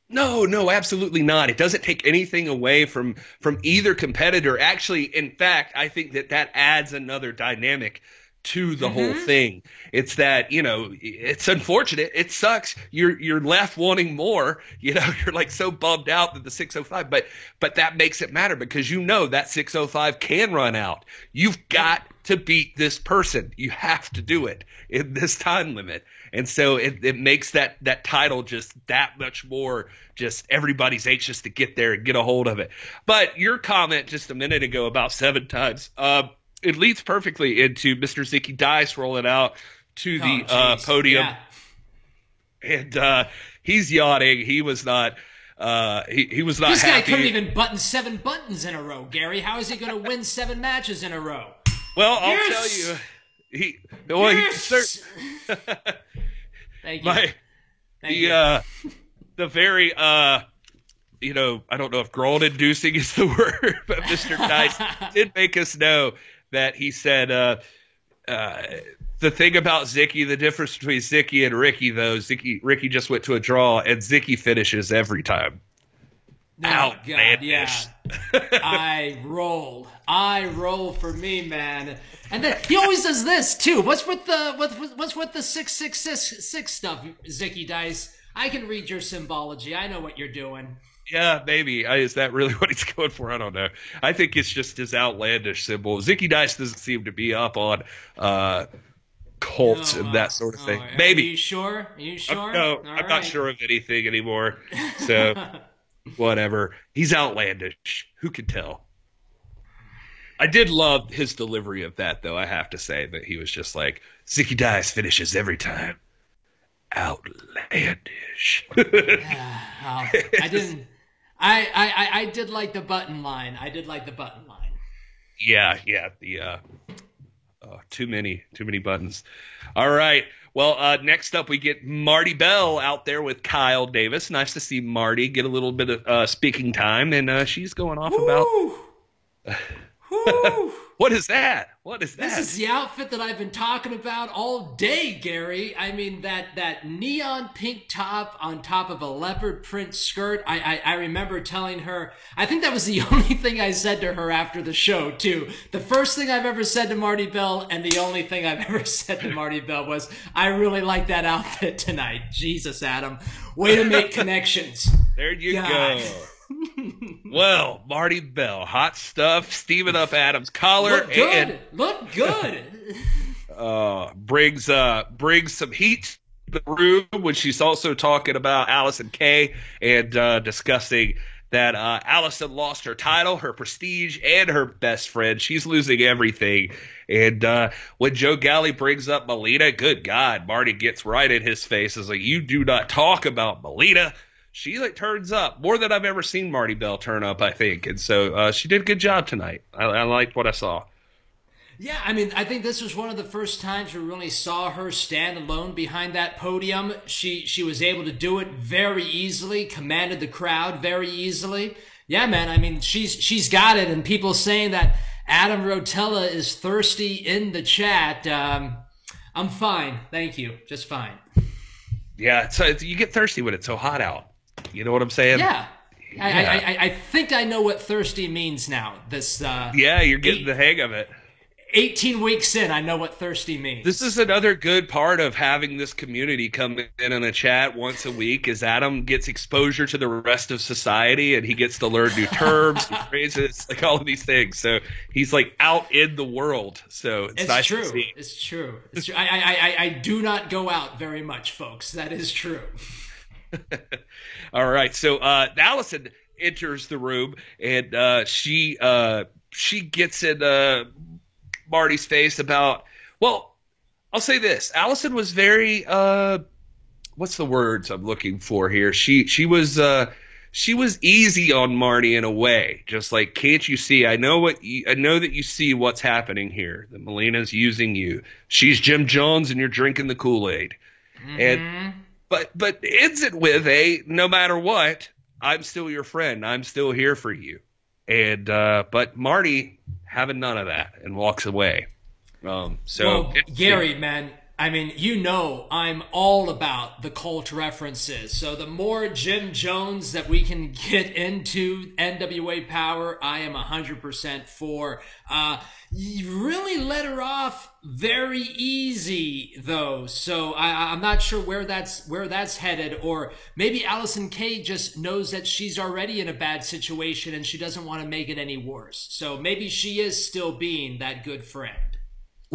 No, no, absolutely not. It doesn't take anything away from from either competitor. Actually, in fact, I think that that adds another dynamic to the mm-hmm. whole thing. It's that, you know, it's unfortunate. It sucks. You're you're left wanting more. You know, you're like so bummed out that the 605, but but that makes it matter because you know that 605 can run out. You've got to beat this person. You have to do it in this time limit. And so it, it makes that that title just that much more just everybody's anxious to get there and get a hold of it. But your comment just a minute ago about seven times, uh, it leads perfectly into Mr. Zicky Dice rolling out to the oh, uh, podium. Yeah. And uh, he's yawning. He was not uh, he, he was not this happy. guy couldn't even button seven buttons in a row, Gary. How is he going to win seven matches in a row? Well, I'll yes! tell you, he well, yes! he Thank you. My, Thank the you. uh, the very uh, you know, I don't know if groan inducing is the word, but Mr. Dice did make us know that he said uh, uh, the thing about Zicky, the difference between Zicky and Ricky, though, Zicky Ricky just went to a draw, and Zicky finishes every time. Oh, Outlandish. God, yeah. I roll. I roll for me, man. And then he always does this too. What's with the what's what's with the six six six six stuff, Zicky Dice? I can read your symbology. I know what you're doing. Yeah, maybe. I, is that really what he's going for? I don't know. I think it's just his outlandish symbol. Zicky Dice doesn't seem to be up on uh, cults no, and that sort of thing. Oh, maybe. Are you sure? Are you sure? I'm, no, All I'm right. not sure of anything anymore. So, whatever. He's outlandish. Who can tell? I did love his delivery of that, though. I have to say that he was just like Zicky Dice finishes every time. Outlandish. yeah, well, I didn't. I, I I did like the button line. I did like the button line. Yeah, yeah. The uh, oh, too many, too many buttons. All right. Well, uh, next up we get Marti Belle out there with Kyle Davis. Nice to see Marti get a little bit of uh, speaking time, and uh, she's going off Woo! about. what is that? What is that? This is the outfit that I've been talking about all day, Gary. I mean that that neon pink top on top of a leopard print skirt. I, I, I remember telling her. I think that was the only thing I said to her after the show too. The first thing I've ever said to Marti Belle, and the only thing I've ever said to Marti Belle was, "I really like that outfit tonight." Jesus, Adam, way to make connections. There you God. go well, Marti Belle, hot stuff, steaming up Adam's collar. Look good. And, Look good. uh, brings uh brings some heat to the room when she's also talking about Allysin Kay and uh, discussing that uh, Allysin lost her title, her prestige, and her best friend. She's losing everything. And uh, when Joe Galli brings up Melina, good God, Marti gets right in his face. Is like, you do not talk about Melina she like turns up more than I've ever seen Marti Belle turn up. I think, and so uh, she did a good job tonight. I, I liked what I saw. Yeah, I mean, I think this was one of the first times we really saw her stand alone behind that podium. She she was able to do it very easily, commanded the crowd very easily. Yeah, man. I mean, she's she's got it, and people saying that Adam Rotella is thirsty in the chat. Um, I'm fine, thank you, just fine. Yeah, so you get thirsty when it's so hot out. You know what I'm saying? Yeah. yeah. I, I, I, think I know what thirsty means now. This. Uh, yeah, you're getting eight, the hang of it. 18 weeks in, I know what thirsty means. This is another good part of having this community come in on a chat once a week. Is Adam gets exposure to the rest of society and he gets to learn new terms, new phrases, like all of these things. So he's like out in the world. So it's, it's nice true. to see. It's true. It's true. I, I, I, I do not go out very much, folks. That is true. All right. So uh, Allysin enters the room and uh, she uh, she gets in uh, Marti's face about. Well, I'll say this: Allysin was very. Uh, what's the words I'm looking for here? She she was. Uh, she was easy on Marti in a way, just like, can't you see? I know what you, I know that you see what's happening here. That Melina's using you. She's Jim Jones, and you're drinking the Kool Aid. Mm-hmm. And but but ends it with a no matter what, I'm still your friend. I'm still here for you. And uh, but Marti having none of that and walks away. Um, so well, Gary, man, I mean, you know, I'm all about the cult references. So the more Jim Jones that we can get into NWA Power, I am 100% for. Uh, you really let her off very easy though. So I, I'm not sure where that's where that's headed, or maybe Allysin Kay just knows that she's already in a bad situation and she doesn't want to make it any worse. So maybe she is still being that good friend.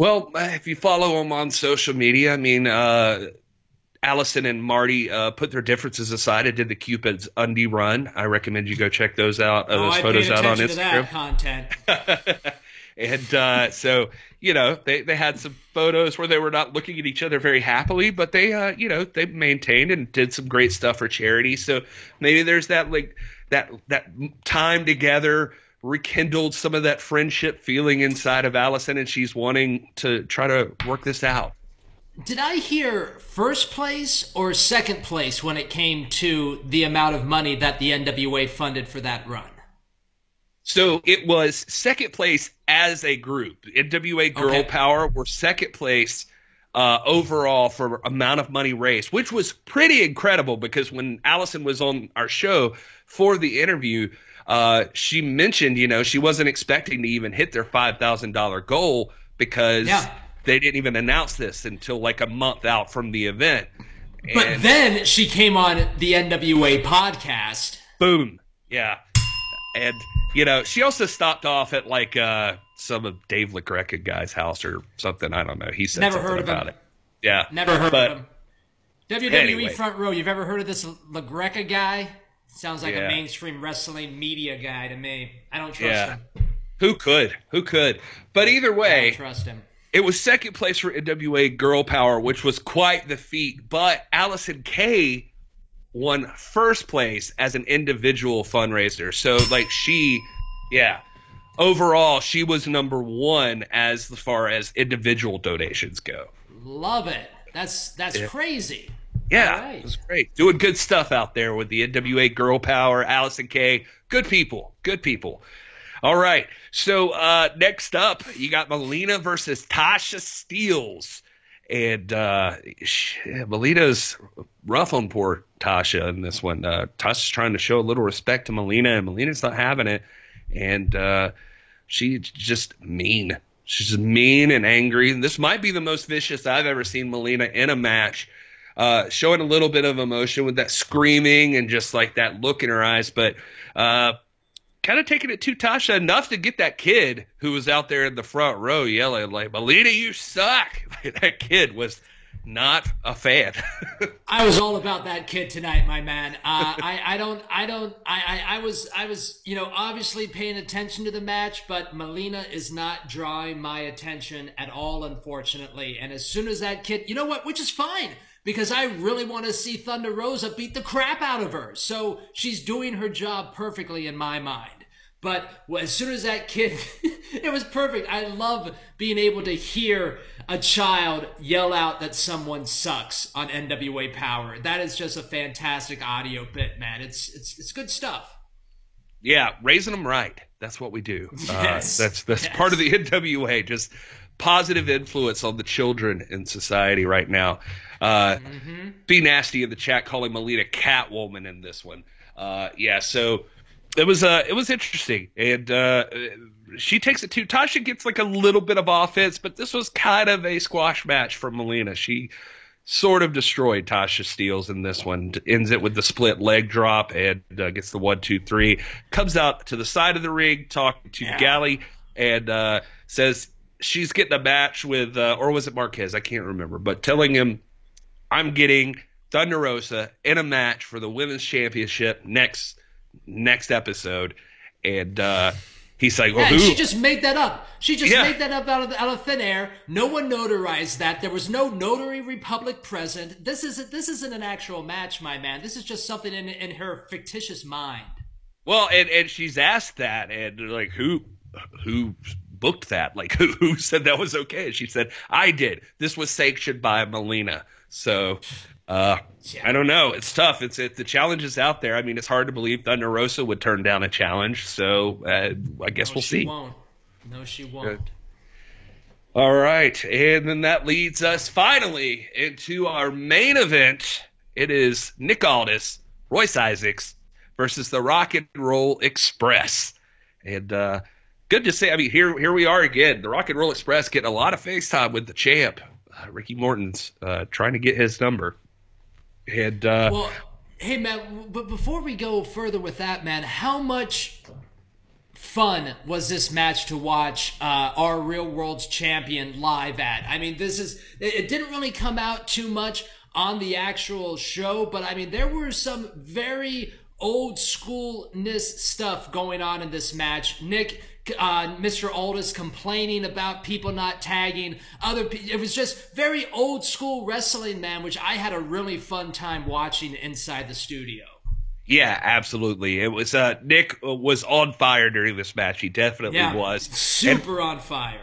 Well, if you follow them on social media, I mean, uh, Allysin and Marti uh, put their differences aside and did the Cupid's undie run. I recommend you go check those out. Uh, oh, those I photos out on To Instagram. that content. and uh, so, you know, they, they had some photos where they were not looking at each other very happily, but they, uh, you know, they maintained and did some great stuff for charity. So maybe there's that like that that time together rekindled some of that friendship feeling inside of Allysin, and she's wanting to try to work this out. Did I hear first place or second place when it came to the amount of money that the NWA funded for that run? So it was second place as a group. NWA Girl Okay. Power were second place uh, overall for amount of money raised, which was pretty incredible because when Allysin was on our show for the interview, uh, she mentioned, you know, she wasn't expecting to even hit their $5,000 goal because Yeah. they didn't even announce this until like a month out from the event. But then she came on the NWA podcast. boom. Yeah. And, you know, she also stopped off at like uh, some of Dave LaGreca guy's house or something. I don't know. He said Never something heard of about him. it. Yeah. Never heard But- of him. WWE Anyway. front row. You've ever heard of this LaGreca guy? Sounds like Yeah. a mainstream wrestling media guy to me. I don't trust Yeah. him. Who could? Who could? But either I way, don't trust him. it was second place for NWA Girl Power, which was quite the feat. But Allysin Kay won first place as an individual fundraiser. So, like, she, yeah, overall, she was number one as far as individual donations go. Love it. That's that's Yeah. crazy. Yeah, right. it was great. Doing good stuff out there with the NWA Girl Power, Allysin Kay. Good people. Good people. All right. So uh, next up, you got Melina versus Tasha Steeles. And uh, Melina's rough on poor Tasha in this one. Uh, Tasha's trying to show a little respect to Melina, and Melina's not having it. And uh, she's just mean. She's just mean and angry. And this might be the most vicious I've ever seen Melina in a match uh, showing a little bit of emotion with that screaming and just like that look in her eyes, but uh, kind of taking it to Tasha enough to get that kid who was out there in the front row yelling like, "Melina, you suck!" that kid was not a fan. I was all about that kid tonight, my man. Uh, I, I don't, I don't, I, I, I was, I was, you know, obviously paying attention to the match, but Melina is not drawing my attention at all, unfortunately. And as soon as that kid, you know what, which is fine because I really want to see Thunder Rosa beat the crap out of her. So she's doing her job perfectly in my mind. But as soon as that kid, it was perfect. I love being able to hear a child yell out that someone sucks on NWA Power. That is just a fantastic audio bit, man. It's it's it's good stuff. yeah, raising them right. That's what we do. Yes. Uh, that's that's Yes. part of the NWA. Just positive influence on the children in society right now. Uh, Mm-hmm. be nasty in the chat calling Melina Catwoman in this one. Uh, yeah, so it was uh, it was interesting, and uh, she takes it too. Tasha gets like a little bit of offense, but this was kind of a squash match for Melina. She sort of destroyed Tasha Steeles in this one. Ends it with the split leg drop and uh, gets the one, two, three. Comes out to the side of the ring, talking to Yeah. Galli, and uh, says she's getting a match with, uh, or was it Marquez? I can't remember, but telling him I'm getting Thunder Rosa in a match for the women's championship next next episode, and uh, he's like, "Well, Yeah, who?" she just made that up. She just Yeah. made that up out of out of thin air. No one notarized that. There was no notary republic present. This isn't this isn't an actual match, my man. This is just something in in her fictitious mind. Well, and and she's asked that, and like, "Who who booked that? Like, who who said that was okay?" She said, "I did. This was sanctioned by Melina." So. Uh. I don't know. It's tough. It's it, the challenge is out there. I mean, it's hard to believe Thunder Rosa would turn down a challenge. So uh, I guess No, we'll she see. won't. No, she won't. All right, and then that leads us finally into our main event. It is Nick Aldis, Royce Isaacs versus the Rock and Roll Express, and uh, good to say. I mean, here here we are again. The Rock and Roll Express getting a lot of FaceTime with the champ, uh, Ricky Morton's uh, trying to get his number, and uh, well, hey man, but before we go further with that, man, how much fun was this match to watch uh, our real world's champion live at i mean this is it didn't really come out too much on the actual show but i mean there were some very old schoolness stuff going on in this match nick uh, Mr. Aldis complaining about people not tagging other. It was just very old school wrestling, man, which I had a really fun time watching inside the studio. Yeah, absolutely. It was uh, Nick was on fire during this match. He definitely yeah, was super and, on fire.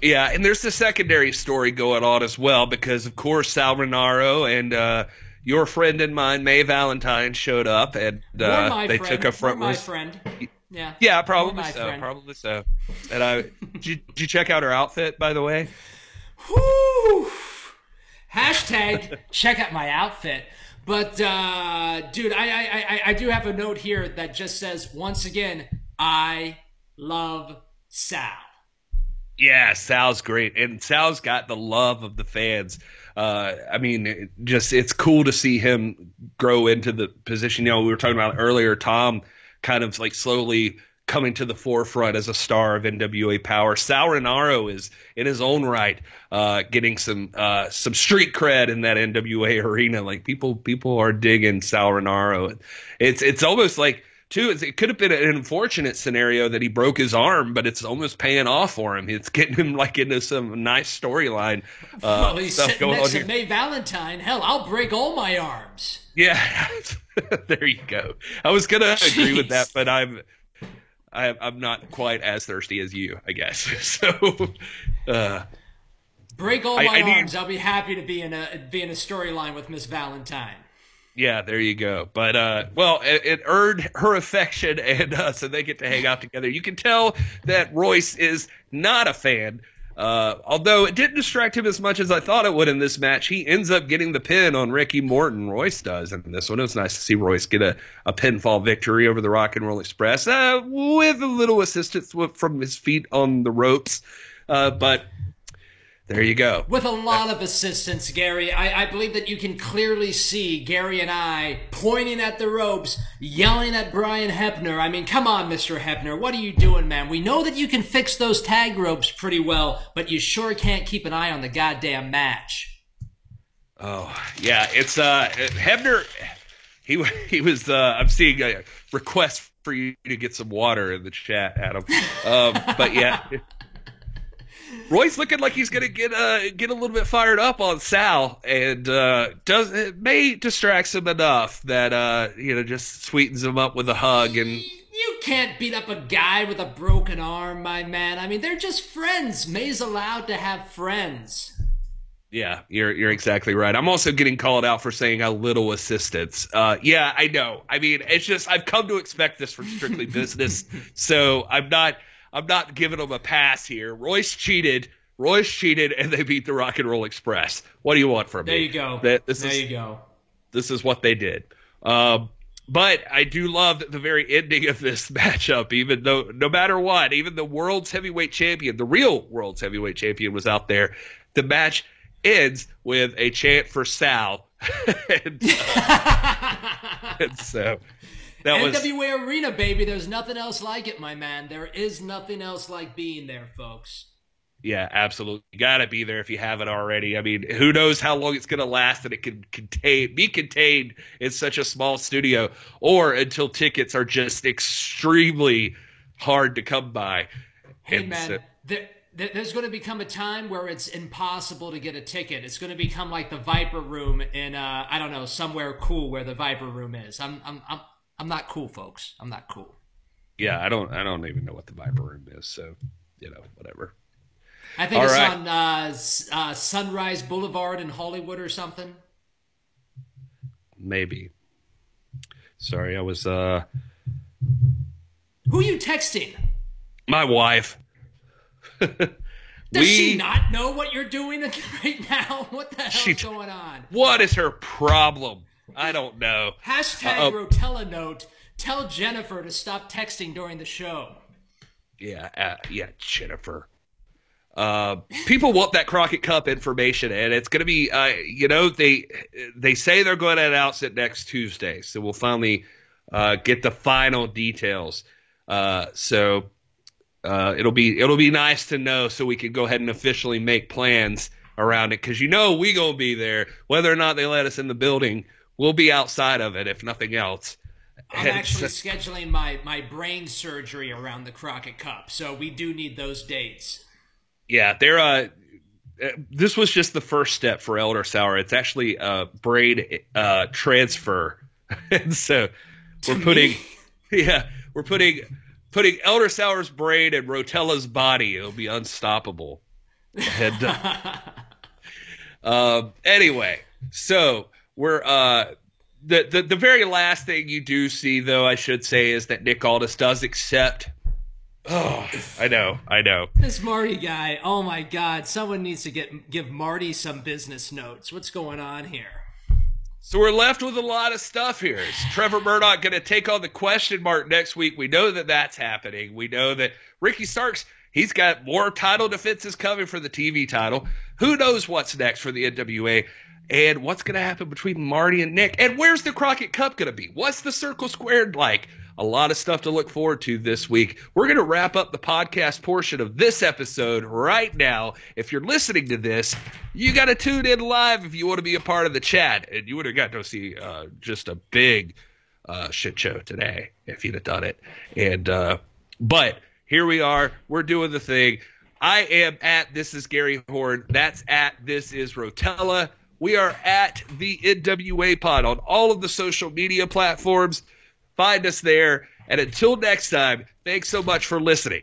Yeah, and there's the secondary story going on as well because of course Sal Rinauro and uh, your friend and mine May Valentine showed up and uh, they friend. took a front. my friend. Yeah. Yeah, probably so. Friend. Probably so. And I did you, did you check out her outfit by the way? Whoo! Hashtag check out my outfit. But uh, dude, I, I I do have a note here that just says once again, I love Sal. Yeah, Sal's great, and Sal's got the love of the fans. Uh, I mean, it just it's cool to see him grow into the position. You know, we were talking about earlier. Tom kind of like slowly coming to the forefront as a star of NWA Power. Sal Rinauro is in his own right uh, getting some uh, some street cred in that NWA arena. Like people people are digging Sal Rinauro. It's it's almost like too. It could have been an unfortunate scenario that he broke his arm, but it's almost paying off for him. It's getting him like into some nice storyline. Uh, well, he's sitting next to May Valentine. Hell, I'll break all my arms. Yeah, there you go. I was gonna Jeez. agree with that, but I'm I, am not quite as thirsty as you, I guess. So, uh, break all my I, I arms. Need... I'll be happy to be in a be in a storyline with Miss Valentine. Yeah, there you go. But uh, well, it, it earned her affection, and uh, so they get to hang out together. You can tell that Royce is not a fan uh, although it didn't distract him as much as I thought it would in this match, he ends up getting the pin on Ricky Morton. Royce does in this one. It was nice to see Royce get a, a pinfall victory over the Rock and Roll Express uh, with a little assistance from his feet on the ropes. Uh, but there you go. With a lot of assistance, Gary. I, I, believe that you can clearly see Gary and I pointing at the ropes, yelling at Brian Hebner. I mean, come on, Mr. Hebner. What are you doing, man? We know that you can fix those tag ropes pretty well, but you sure can't keep an eye on the goddamn match. Oh, yeah. It's, uh, Hebner, he, he was, uh, I'm seeing a request for you to get some water in the chat, Adam. Um, but yeah. Roy's looking like he's gonna get uh get a little bit fired up on Sal, and uh, does it may distracts him enough that uh you know just sweetens him up with a hug and. You can't beat up a guy with a broken arm, my man. I mean, they're just friends. May's allowed to have friends. Yeah, you're you're exactly right. I'm also getting called out for saying a little assistance. Uh, yeah, I know. I mean, it's just I've come to expect this from Strictly Business, so I'm not I'm not giving them a pass here. Royce cheated. Royce cheated, and they beat the Rock and Roll Express. What do you want from there me? There you go. That, this there is, you go. This is what they did. Um, but I do love the very ending of this matchup. Even though, no matter what, even the world's heavyweight champion, the real world's heavyweight champion, was out there. The match ends with a chant for Sal, and, uh, and so that NWA was... Arena, baby. There's nothing else like it, my man. There is nothing else like being there, folks. Yeah, absolutely. You gotta be there if you haven't already. I mean, who knows how long it's gonna last and it can contain be contained in such a small studio, or until tickets are just extremely hard to come by. Hey and man, so, there, there's going to become a time where it's impossible to get a ticket. It's going to become like the Viper Room in uh, I don't know somewhere cool where the Viper Room is. I'm I'm I'm I'm not cool, folks. I'm not cool. Yeah, I don't. I don't even know what the Viper Room is. So, you know, whatever. I think All it's right. on uh, uh, Sunrise Boulevard in Hollywood or something. Maybe. Sorry, I was. uh Who are you texting? My wife. Does we, she not know what you're doing right now? What the hell is going on? What is her problem? I don't know. Hashtag uh, Rotella note. Tell Jennifer to stop texting during the show. Yeah, uh, yeah, Jennifer. Uh, people want that Crockett Cup information, and it's going to be, uh, you know, they they say they're going to announce it next Tuesday, so we'll finally uh, get the final details. Uh, so uh, it'll be it'll be nice to know, so we can go ahead and officially make plans around it, because you know we gonna be there, whether or not they let us in the building. We'll be outside of it, if nothing else. I'm actually scheduling my my brain surgery around the Crockett Cup, so we do need those dates yeah, they're uh, this was just the first step for Elder Sour. It's actually a braid uh, transfer, and so we're putting, yeah, we're putting putting Elder Sour's braid in Rotella's body. It'll be unstoppable. And uh, uh, anyway, so we're uh, the, the the very last thing you do see, though, I should say, is that Nick Aldis does accept Oh, I know, I know. This Marty guy. Oh my God! Someone needs to get give Marty some business notes. What's going on here? So we're left with a lot of stuff here. Is Trevor Murdoch going to take on the question mark next week? We know that that's happening. We know that Ricky Starks. He's got more title defenses coming for the TV title. Who knows what's next for the NWA? And what's going to happen between Marty and Nick? And where's the Crockett Cup going to be? What's the circle squared like? a lot of stuff to look forward to this week. We're going to wrap up the podcast portion of this episode right now. If you're listening to this, you got to tune in live if you want to be a part of the chat. And you would have got to see uh, just a big uh, shit show today if you'd have done it. And, uh, but here we are. We're doing the thing. I am at This is Gary Horn. That's at This is Rotella. We are at the NWA Pod on all of the social media platforms. Find us there. And until next time, thanks so much for listening.